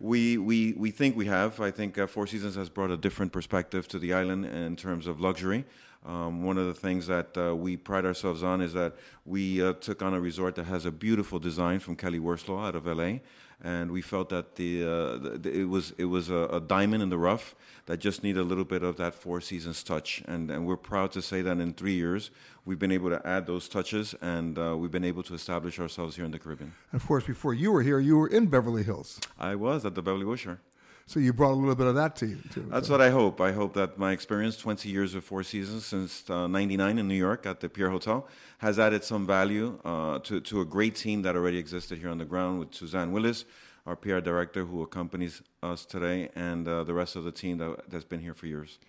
We, we, we think we have. I think uh, Four Seasons has brought a different perspective to the island in terms of luxury. Um, one of the things that uh, we pride ourselves on is that we uh, took on a resort that has a beautiful design from Kelly Wearstler out of LA, and we felt that the, uh, the it was it was a, a, diamond in the rough that just needed a little bit of that Four Seasons touch, and and we're proud to say that in three years we've been able to add those touches, and uh, we've been able to establish ourselves here in the Caribbean. And of course, before you were here, you were in Beverly Hills. I was at the Beverly Wilshire. So you brought a little bit of that to you too. That's so. what I hope. I hope that my experience, 20 years of Four Seasons since '99 uh, in New York at the Pierre Hotel, has added some value uh, to to a great team that already existed here on the ground with Suzanne Willis, our PR director who accompanies us today, and uh, the rest of the team that, that's been here for years.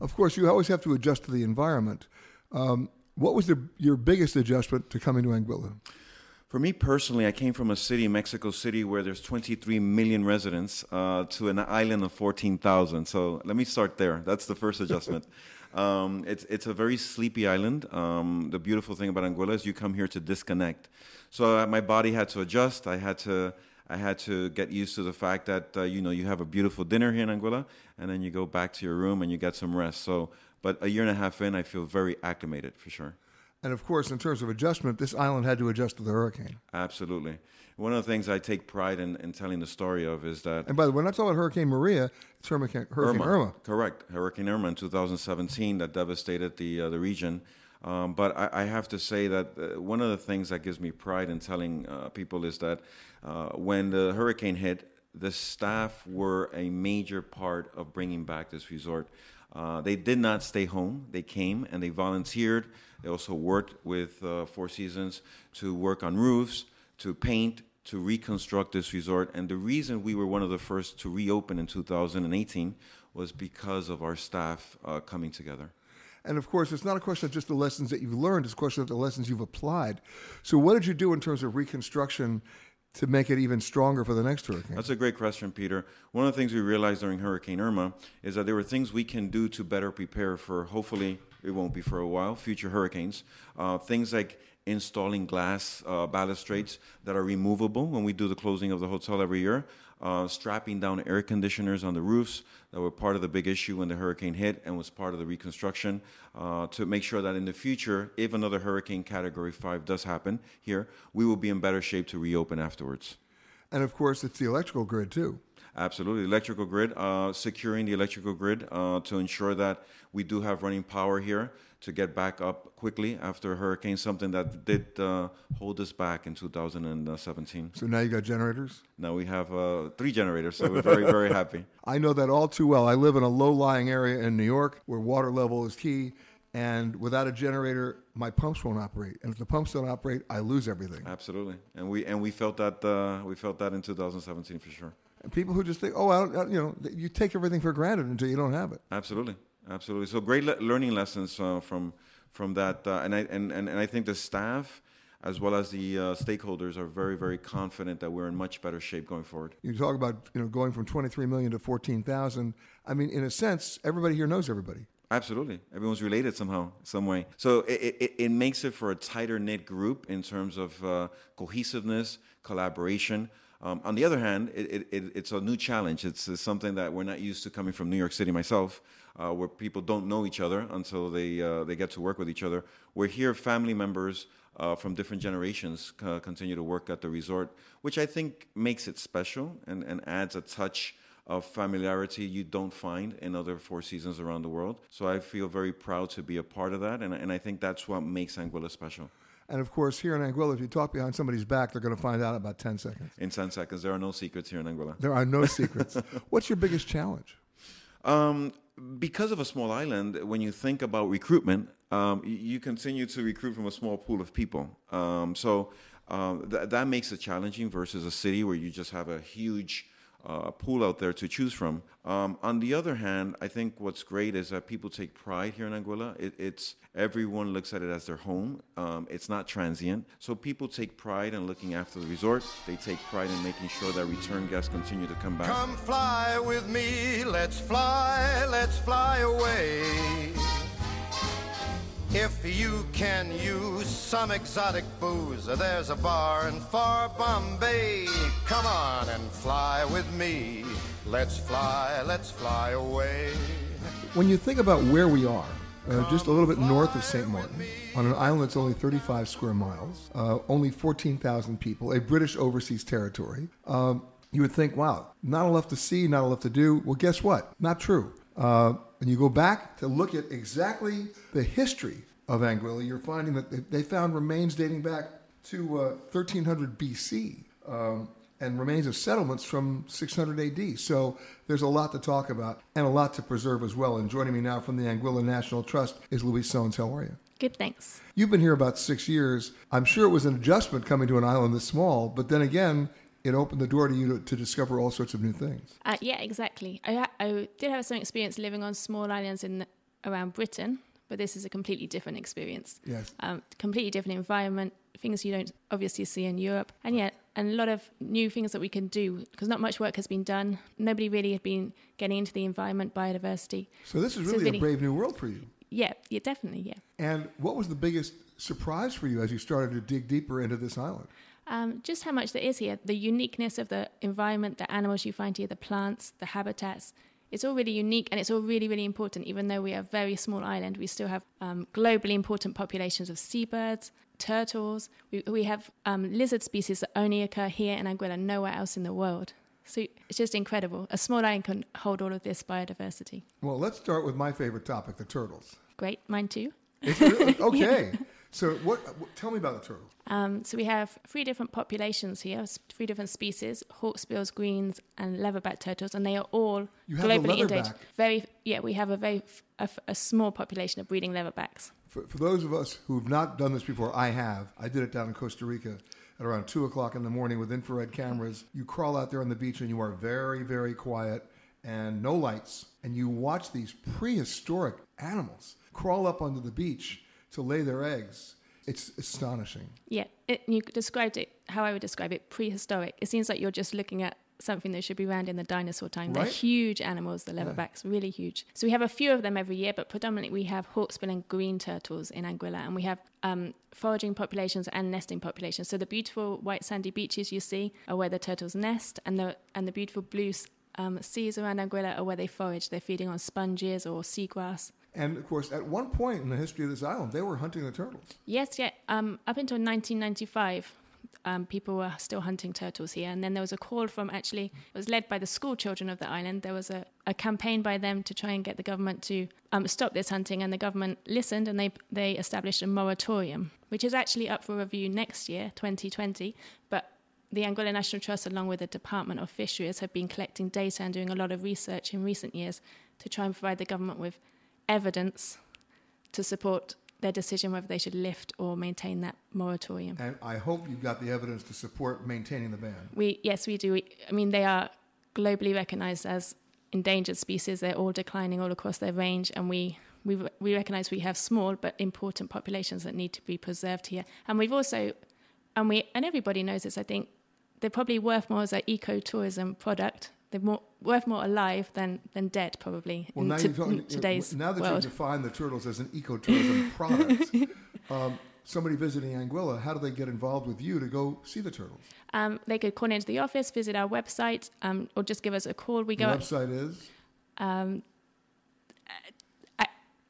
Of course, you always have to adjust to the environment. Um, what was the, your biggest adjustment to coming to Anguilla? For me personally, I came from a city, Mexico City, where there's 23 million residents, uh, to an island of 14,000. So let me start there. That's the first adjustment. (laughs) um, it's it's a very sleepy island. Um, the beautiful thing about Anguilla is you come here to disconnect. So uh, my body had to adjust. I had to I had to get used to the fact that uh, you know you have a beautiful dinner here in Anguilla, and then you go back to your room and you get some rest. So, but a year and a half in, I feel very acclimated for sure. And of course, in terms of adjustment, this island had to adjust to the hurricane. Absolutely. One of the things I take pride in, in telling the story of is that. And by the way, we're not talking about Hurricane Maria, it's Hurricane, Hurricane Irma. Irma. Correct. Hurricane Irma in 2017 that devastated the, uh, the region. Um, but I, I, have to say that uh, one of the things that gives me pride in telling uh, people is that uh, when the hurricane hit, the staff were a major part of bringing back this resort. Uh, they did not stay home. They came and they volunteered. They also worked with uh, Four Seasons to work on roofs, to paint, to reconstruct this resort. And the reason we were one of the first to reopen in 2018 was because of our staff uh, coming together. And of course, it's not a question of just the lessons that you've learned, it's a question of the lessons you've applied. So, what did you do in terms of reconstruction to make it even stronger for the next hurricane? That's a great question, Peter. One of the things we realized during Hurricane Irma is that there were things we can do to better prepare for, hopefully, it won't be for a while, future hurricanes. Uh, things like installing glass uh, balustrades that are removable when we do the closing of the hotel every year, uh, strapping down air conditioners on the roofs that were part of the big issue when the hurricane hit and was part of the reconstruction uh, to make sure that in the future, if another hurricane category 5 does happen here, we will be in better shape to reopen afterwards. And of course, it's the electrical grid too. Absolutely, electrical grid, uh, securing the electrical grid uh, to ensure that we do have running power here to get back up quickly after a hurricane, something that did uh, hold us back in 2017. So now you got generators? Now we have uh, three generators, so we're very, very happy. (laughs) I know that all too well. I live in a low lying area in New York where water level is key. And without a generator, my pumps won't operate. And if the pumps don't operate, I lose everything. Absolutely, and we and we felt that uh, we felt that in 2017 for sure. And people who just think, oh, I you know, you take everything for granted until you don't have it. Absolutely, absolutely. So great le- learning lessons uh, from from that, uh, and I and, and and I think the staff as well as the uh, stakeholders are very, very confident that we're in much better shape going forward. You talk about you know going from 23 million to 14,000. I mean, in a sense, everybody here knows everybody. Absolutely, everyone's related somehow, some way. So it, it, it makes it for a tighter knit group in terms of uh, cohesiveness, collaboration. Um, on the other hand, it, it, it's a new challenge. It's, it's, something that we're not used to coming from New York City myself, uh, where people don't know each other until they, uh, they get to work with each other. We're here, family members uh, from different generations continue to work at the resort, which I think makes it special and, and adds a touch of familiarity you don't find in other Four Seasons around the world. So I feel very proud to be a part of that, and, and I think that's what makes Anguilla special. And of course, here in Anguilla, if you talk behind somebody's back, they're going to find out in about 10 seconds. In 10 seconds. There are no secrets here in Anguilla. There are no (laughs) secrets. What's your biggest challenge? Um, because of a small island, when you think about recruitment, um, you continue to recruit from a small pool of people. Um, so um, th- that makes it challenging versus a city where you just have a huge uh, pool out there to choose from. Um, on the other hand, I think what's great is that people take pride here in Anguilla. It, it's everyone looks at it as their home. Um, it's not transient, so people take pride in looking after the resort. They take pride in making sure that return guests continue to come back. Come fly with me, let's fly, let's fly away. If you can use some exotic booze, there's a bar in far Bombay. Come on and fly with me. Let's fly, let's fly away. When you think about where we are uh, just a little bit north of St. Martin, on an island that's only 35 square miles, uh, only 14,000 people, a British overseas territory. Um, you would think, wow, not enough to see, not enough to do. Well, guess what? Not true. Uh, when you go back to look at exactly the history of Anguilla, you're finding that they, they found remains dating back to uh, 1300 BC. Um, and remains of settlements from 600 AD. So there's a lot to talk about and a lot to preserve as well. And joining me now from the Anguilla National Trust is Louise Sones. How are you? Good, thanks. You've been here about six years. I'm sure it was an adjustment coming to an island this small, but then again, it opened the door to you to, to discover all sorts of new things. Uh, yeah, exactly. I, I did have some experience living on small islands in around Britain, but this is a completely different experience. Yes. Um, completely different environment, things you don't obviously see in Europe, and yet and a lot of new things that we can do because not much work has been done. Nobody really had been getting into the environment, biodiversity. So this is really, so really a brave new world for you. Yeah, yeah, definitely, yeah. And what was the biggest surprise for you as you started to dig deeper into this island? Um, just how much there is here, the uniqueness of the environment, the animals you find here, the plants, the habitats. It's all really unique and it's all really, really important. Even though we are a very small island, we still have um, globally important populations of seabirds, turtles. We, we have um, lizard species that only occur here in Anguilla, nowhere else in the world. So it's just incredible. A small island can hold all of this biodiversity. Well, let's start with my favorite topic, the turtles. Great, mine too. Really? (laughs) Okay. So, what, what, Tell me about the turtle. Um, so we have three different populations here, three different species: hawksbills, greens, and leatherback turtles, and they are all globally endangered. Very, yeah, we have a very a, a small population of breeding leatherbacks for, for those of us who have not done this before, I have. I did it down in Costa Rica at around two o'clock in the morning with infrared cameras. You crawl out there on the beach and you are very, very quiet and no lights, and you watch these prehistoric animals crawl up onto the beach to lay their eggs. It's astonishing. Yeah, it, you described it how I would describe it prehistoric. It seems like you're just looking at something that should be around in the dinosaur time. Right? They're huge animals, the leatherbacks, yeah. really huge. So we have a few of them every year, but predominantly we have hawksbill and green turtles in Anguilla, and we have um, foraging populations and nesting populations. So the beautiful white sandy beaches you see are where the turtles nest, and the and the beautiful blue um, seas around Anguilla are where they forage. They're feeding on sponges or seagrass. And of course, at one point in the history of this island, they were hunting the turtles. Yes, yeah. Um, up until 1995, um, people were still hunting turtles here. And then there was a call from actually, it was led by the school children of the island. There was a, a campaign by them to try and get the government to um, stop this hunting. And the government listened and they, they established a moratorium, which is actually up for review next year, 2020. But the Anguilla National Trust, along with the Department of Fisheries, have been collecting data and doing a lot of research in recent years to try and provide the government with evidence to support their decision whether they should lift or maintain that moratorium. And I hope you've got the evidence to support maintaining the ban. We yes, we do. We, I mean, they are globally recognised as endangered species. They're all declining all across their range, and we we we recognise we have small but important populations that need to be preserved here. And we've also, and we and everybody knows this. I think they're probably worth more as an ecotourism product they're more, worth more alive than, than dead, probably, well, in, now talking, today's Now that world. you've defined the turtles as an ecotourism (laughs) product, um, somebody visiting Anguilla, how do they get involved with you to go see the turtles? Um, they could call into the office, visit our website, um, or just give us a call. We the go. website is. Um,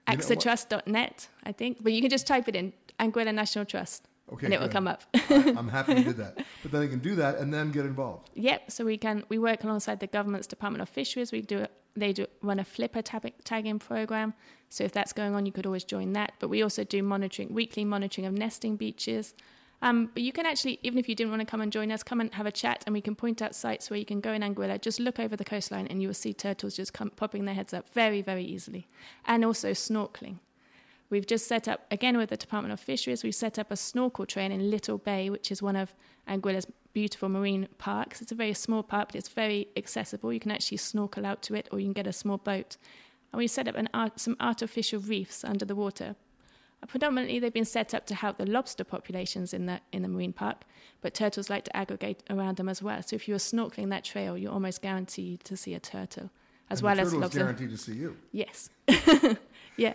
axatrust.net, I think, but you can just type it in Anguilla National Trust. Okay, and it will come up. I'm happy you did (laughs) that. But then they can do that and then get involved. Yep. So we can we work alongside the government's Department of Fisheries. We do they do run a flipper tab- tagging program. So if that's going on, you could always join that. But we also do monitoring, weekly monitoring of nesting beaches. Um, but you can actually, even if you didn't want to come and join us, come and have a chat, and we can point out sites where you can go in Anguilla. Just look over the coastline, and you will see turtles just come, popping their heads up very, very easily, and also snorkeling. We've just set up, again with the Department of Fisheries, we've set up a snorkel train in Little Bay, which is one of Anguilla's beautiful marine parks. It's a very small park, but it's very accessible. You can actually snorkel out to it, or you can get a small boat. And we set up an art, some artificial reefs under the water. Uh, predominantly, they've been set up to help the lobster populations in the in the marine park, but turtles like to aggregate around them as well. So if you're snorkeling that trail, you're almost guaranteed to see a turtle, as and well as lobster. guaranteed to see you. Yes. (laughs) yeah.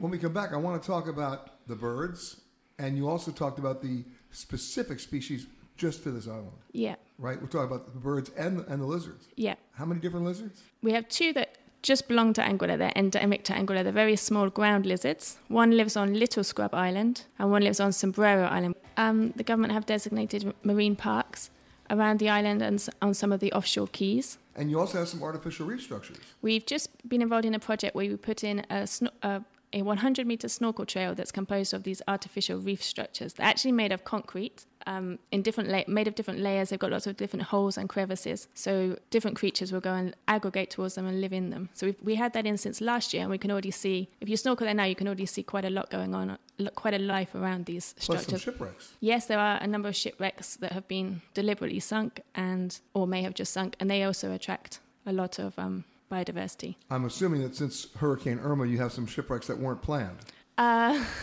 When we come back, I want to talk about the birds, and you also talked about the specific species just for this island. Yeah. Right? We're talking about the birds and, and the lizards. Yeah. How many different lizards? We have two that just belong to Anguilla. They're endemic to Anguilla. They're very small ground lizards. One lives on Little Scrub Island and one lives on Sombrero Island. Um, the government have designated marine parks around the island and on some of the offshore keys. And you also have some artificial reef structures. We've just been involved in a project where we put in a, a, a 100 meter snorkel trail that's composed of these artificial reef structures. They're actually made of concrete um, in different la- made of different layers. They've got lots of different holes and crevices. So different creatures will go and aggregate towards them and live in them. So we had that in since last year, and we can already see. If you snorkel there now, you can already see quite a lot going on, quite a life around these structures. Plus some shipwrecks. Yes, there are a number of shipwrecks that have been deliberately sunk and or may have just sunk, and they also attract a lot of um, biodiversity. I'm assuming that since Hurricane Irma, you have some shipwrecks that weren't planned. Uh, (laughs)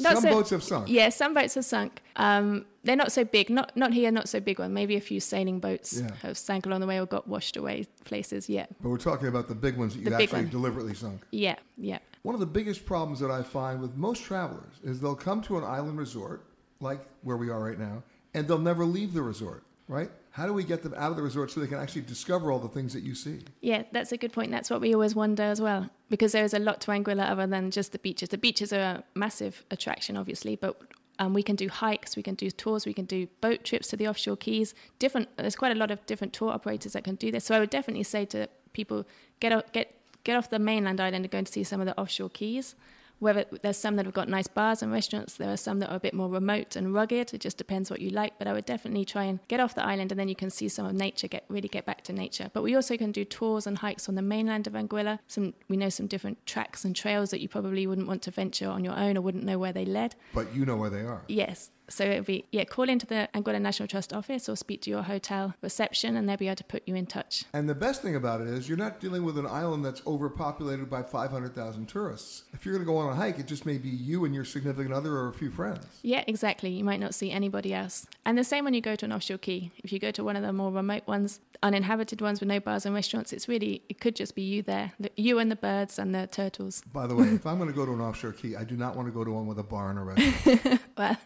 Some so- boats have sunk. Yeah, some boats have sunk. Um, they're not so big. Not not here. Not so big one. Maybe a few sailing boats Yeah. have sank along the way or got washed away places. Yeah, But we're talking about the big ones that you The actually one. deliberately sunk. yeah, yeah. One of the biggest problems that I find with most travelers is they'll come to an island resort, like where we are right now, and they'll never leave the resort, right? How do we get them out of the resort so they can actually discover all the things that you see? Yeah, that's a good point. That's what we always wonder as well, because there is a lot to Anguilla other than just the beaches. The beaches are a massive attraction, obviously, but um, we can do hikes, we can do tours, we can do boat trips to the offshore keys. Different. There's quite a lot of different tour operators that can do this. So I would definitely say to people, get off, get get off the mainland island and go and see some of the offshore keys. Whether there's some that have got nice bars and restaurants, there are some that are a bit more remote and rugged. It just depends what you like. But I would definitely try and get off the island, and then you can see some of nature. Get really get back to nature. But we also can do tours and hikes on the mainland of Anguilla. Some we know some different tracks and trails that you probably wouldn't want to venture on your own or wouldn't know where they led. But you know where they are. Yes. So it'd be yeah, call into the Anguilla National Trust office or speak to your hotel reception, and they'll be able to put you in touch. And the best thing about it is you're not dealing with an island that's overpopulated by 500,000 tourists. If you're going to go on a hike, it just may be you and your significant other or a few friends. Yeah, exactly. You might not see anybody else. And the same when you go to an offshore key. If you go to one of the more remote ones, uninhabited ones with no bars and restaurants, it's really, it could just be you there. You and the birds and the turtles. By the way, if I'm going to go to an offshore key, I do not want to go to one with a bar and a restaurant. (laughs) well,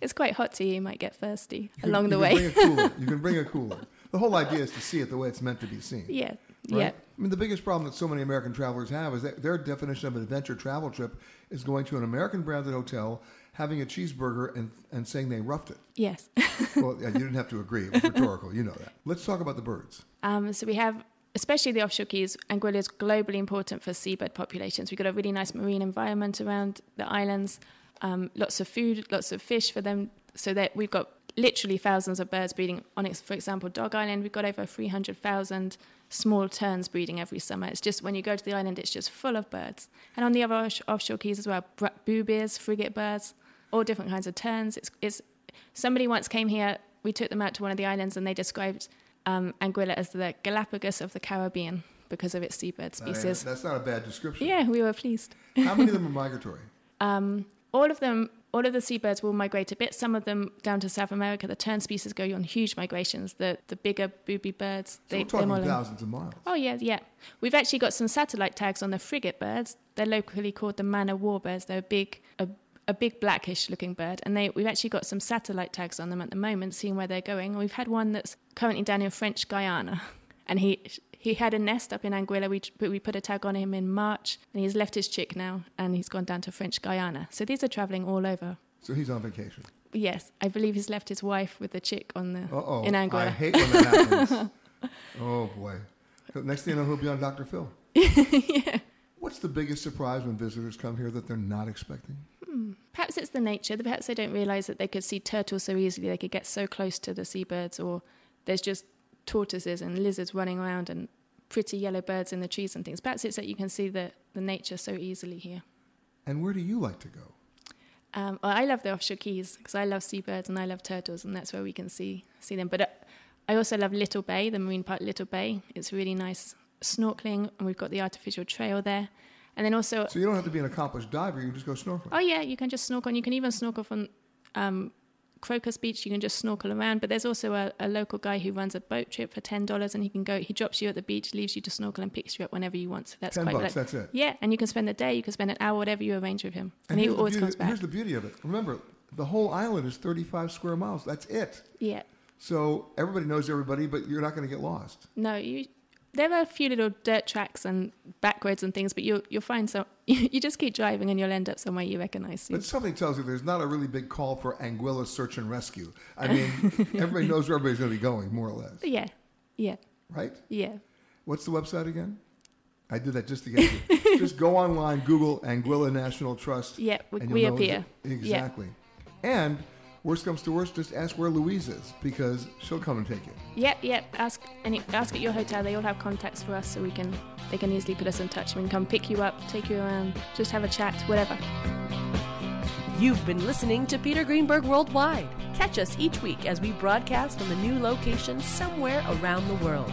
it's quite hot here. You might get thirsty You can- along the you way. Can bring a cooler. (laughs) You can bring a cooler. The whole idea is to see it the way it's meant to be seen. Yeah, right? yeah. I mean, the biggest problem that so many American travelers have is that their definition of an adventure travel trip is going to an American branded hotel, having a cheeseburger, and, and saying they roughed it. Yes. (laughs) well, yeah, you didn't have to agree. It was rhetorical. You know that. Let's talk about the birds. Um, so we have, especially the offshore keys, Anguilla is globally important for seabird populations. We've got a really nice marine environment around the islands, um, lots of food, lots of fish for them, so that we've got literally thousands of birds breeding on. For example, Dog Island, we've got over 300,000 small terns breeding every summer. It's just when you go to the island, it's just full of birds. And on the other off- offshore keys as well, boobies, frigate birds, all different kinds of terns. It's, it's somebody once came here. We took them out to one of the islands, and they described um, Anguilla as the Galapagos of the Caribbean because of its seabird species. that's not a bad description. Yeah, we were pleased. How many of them are (laughs) migratory? Um, all of them, all of the seabirds will migrate a bit. Some of them down to South America. The tern species go on huge migrations. The the bigger booby birds, So they we're talking thousands of miles. Oh yeah, yeah. We've actually got some satellite tags on the frigate birds. They're locally called the man of war birds. They're a big, a, a big blackish looking bird, and they we've actually got some satellite tags on them at the moment, seeing where they're going. We've had one that's currently down in French Guiana, (laughs) and he he had a nest up in Anguilla. We we put a tag on him in March, and he's left his chick now, and he's gone down to French Guiana. So these are traveling all over. So he's on vacation. Yes, I believe he's left his wife with the chick on the Uh-oh. in Anguilla. I hate when that happens. (laughs) oh, boy. Next thing you know, he'll be on Dr. Phil. (laughs) yeah. What's the biggest surprise when visitors come here that they're not expecting? Hmm. Perhaps it's the nature. Perhaps they don't realize that they could see turtles so easily. They could get so close to the seabirds, or there's just tortoises and lizards running around and pretty yellow birds in the trees and things. Perhaps it's that you can see the, the nature so easily here. And where do you like to go? Um, well, I love the offshore keys because I love seabirds and I love turtles, and that's where we can see see them. But uh, I also love Little Bay, the marine park Little Bay. It's really nice snorkeling, and we've got the artificial trail there. And then also, So you don't have to be an accomplished diver, you can just go snorkeling. Oh yeah, you can just snorkel. And you can even snorkel from um, Crocus Beach. You can just snorkel around. But there's also a, a local guy who runs a boat trip for ten dollars, and he can go. He drops you at the beach, leaves you to snorkel, and picks you up whenever you want. So that's 10 quite. bucks, that's it? Yeah, and you can spend the day. You can spend an hour, whatever you arrange with him, and, he always beauty- comes back. Here's the beauty of it. Remember, the whole island is 35 square miles. That's it. Yeah. So everybody knows everybody, but you're not going to get lost. No, you. There are a few little dirt tracks and back roads and things, but you'll you'll find so (laughs) you just keep driving and you'll end up somewhere you recognize. But something tells you there's not a really big call for Anguilla search and rescue. I (laughs) mean, everybody knows where everybody's going to be going, more or less. Yeah, yeah, Right? yeah. What's the website again? I did that just to get you. (laughs) just go online, Google Anguilla National Trust. Yeah, we- we appear. Exactly. And worst comes to worst, just ask where Louise is because she'll come and take you. Yep, yep. Ask any ask at your hotel. They all have contacts for us, so we can they can easily put us in touch. We can come pick you up, take you around, just have a chat, whatever. You've been listening to Peter Greenberg Worldwide. Catch us each week as we broadcast from a new location somewhere around the world.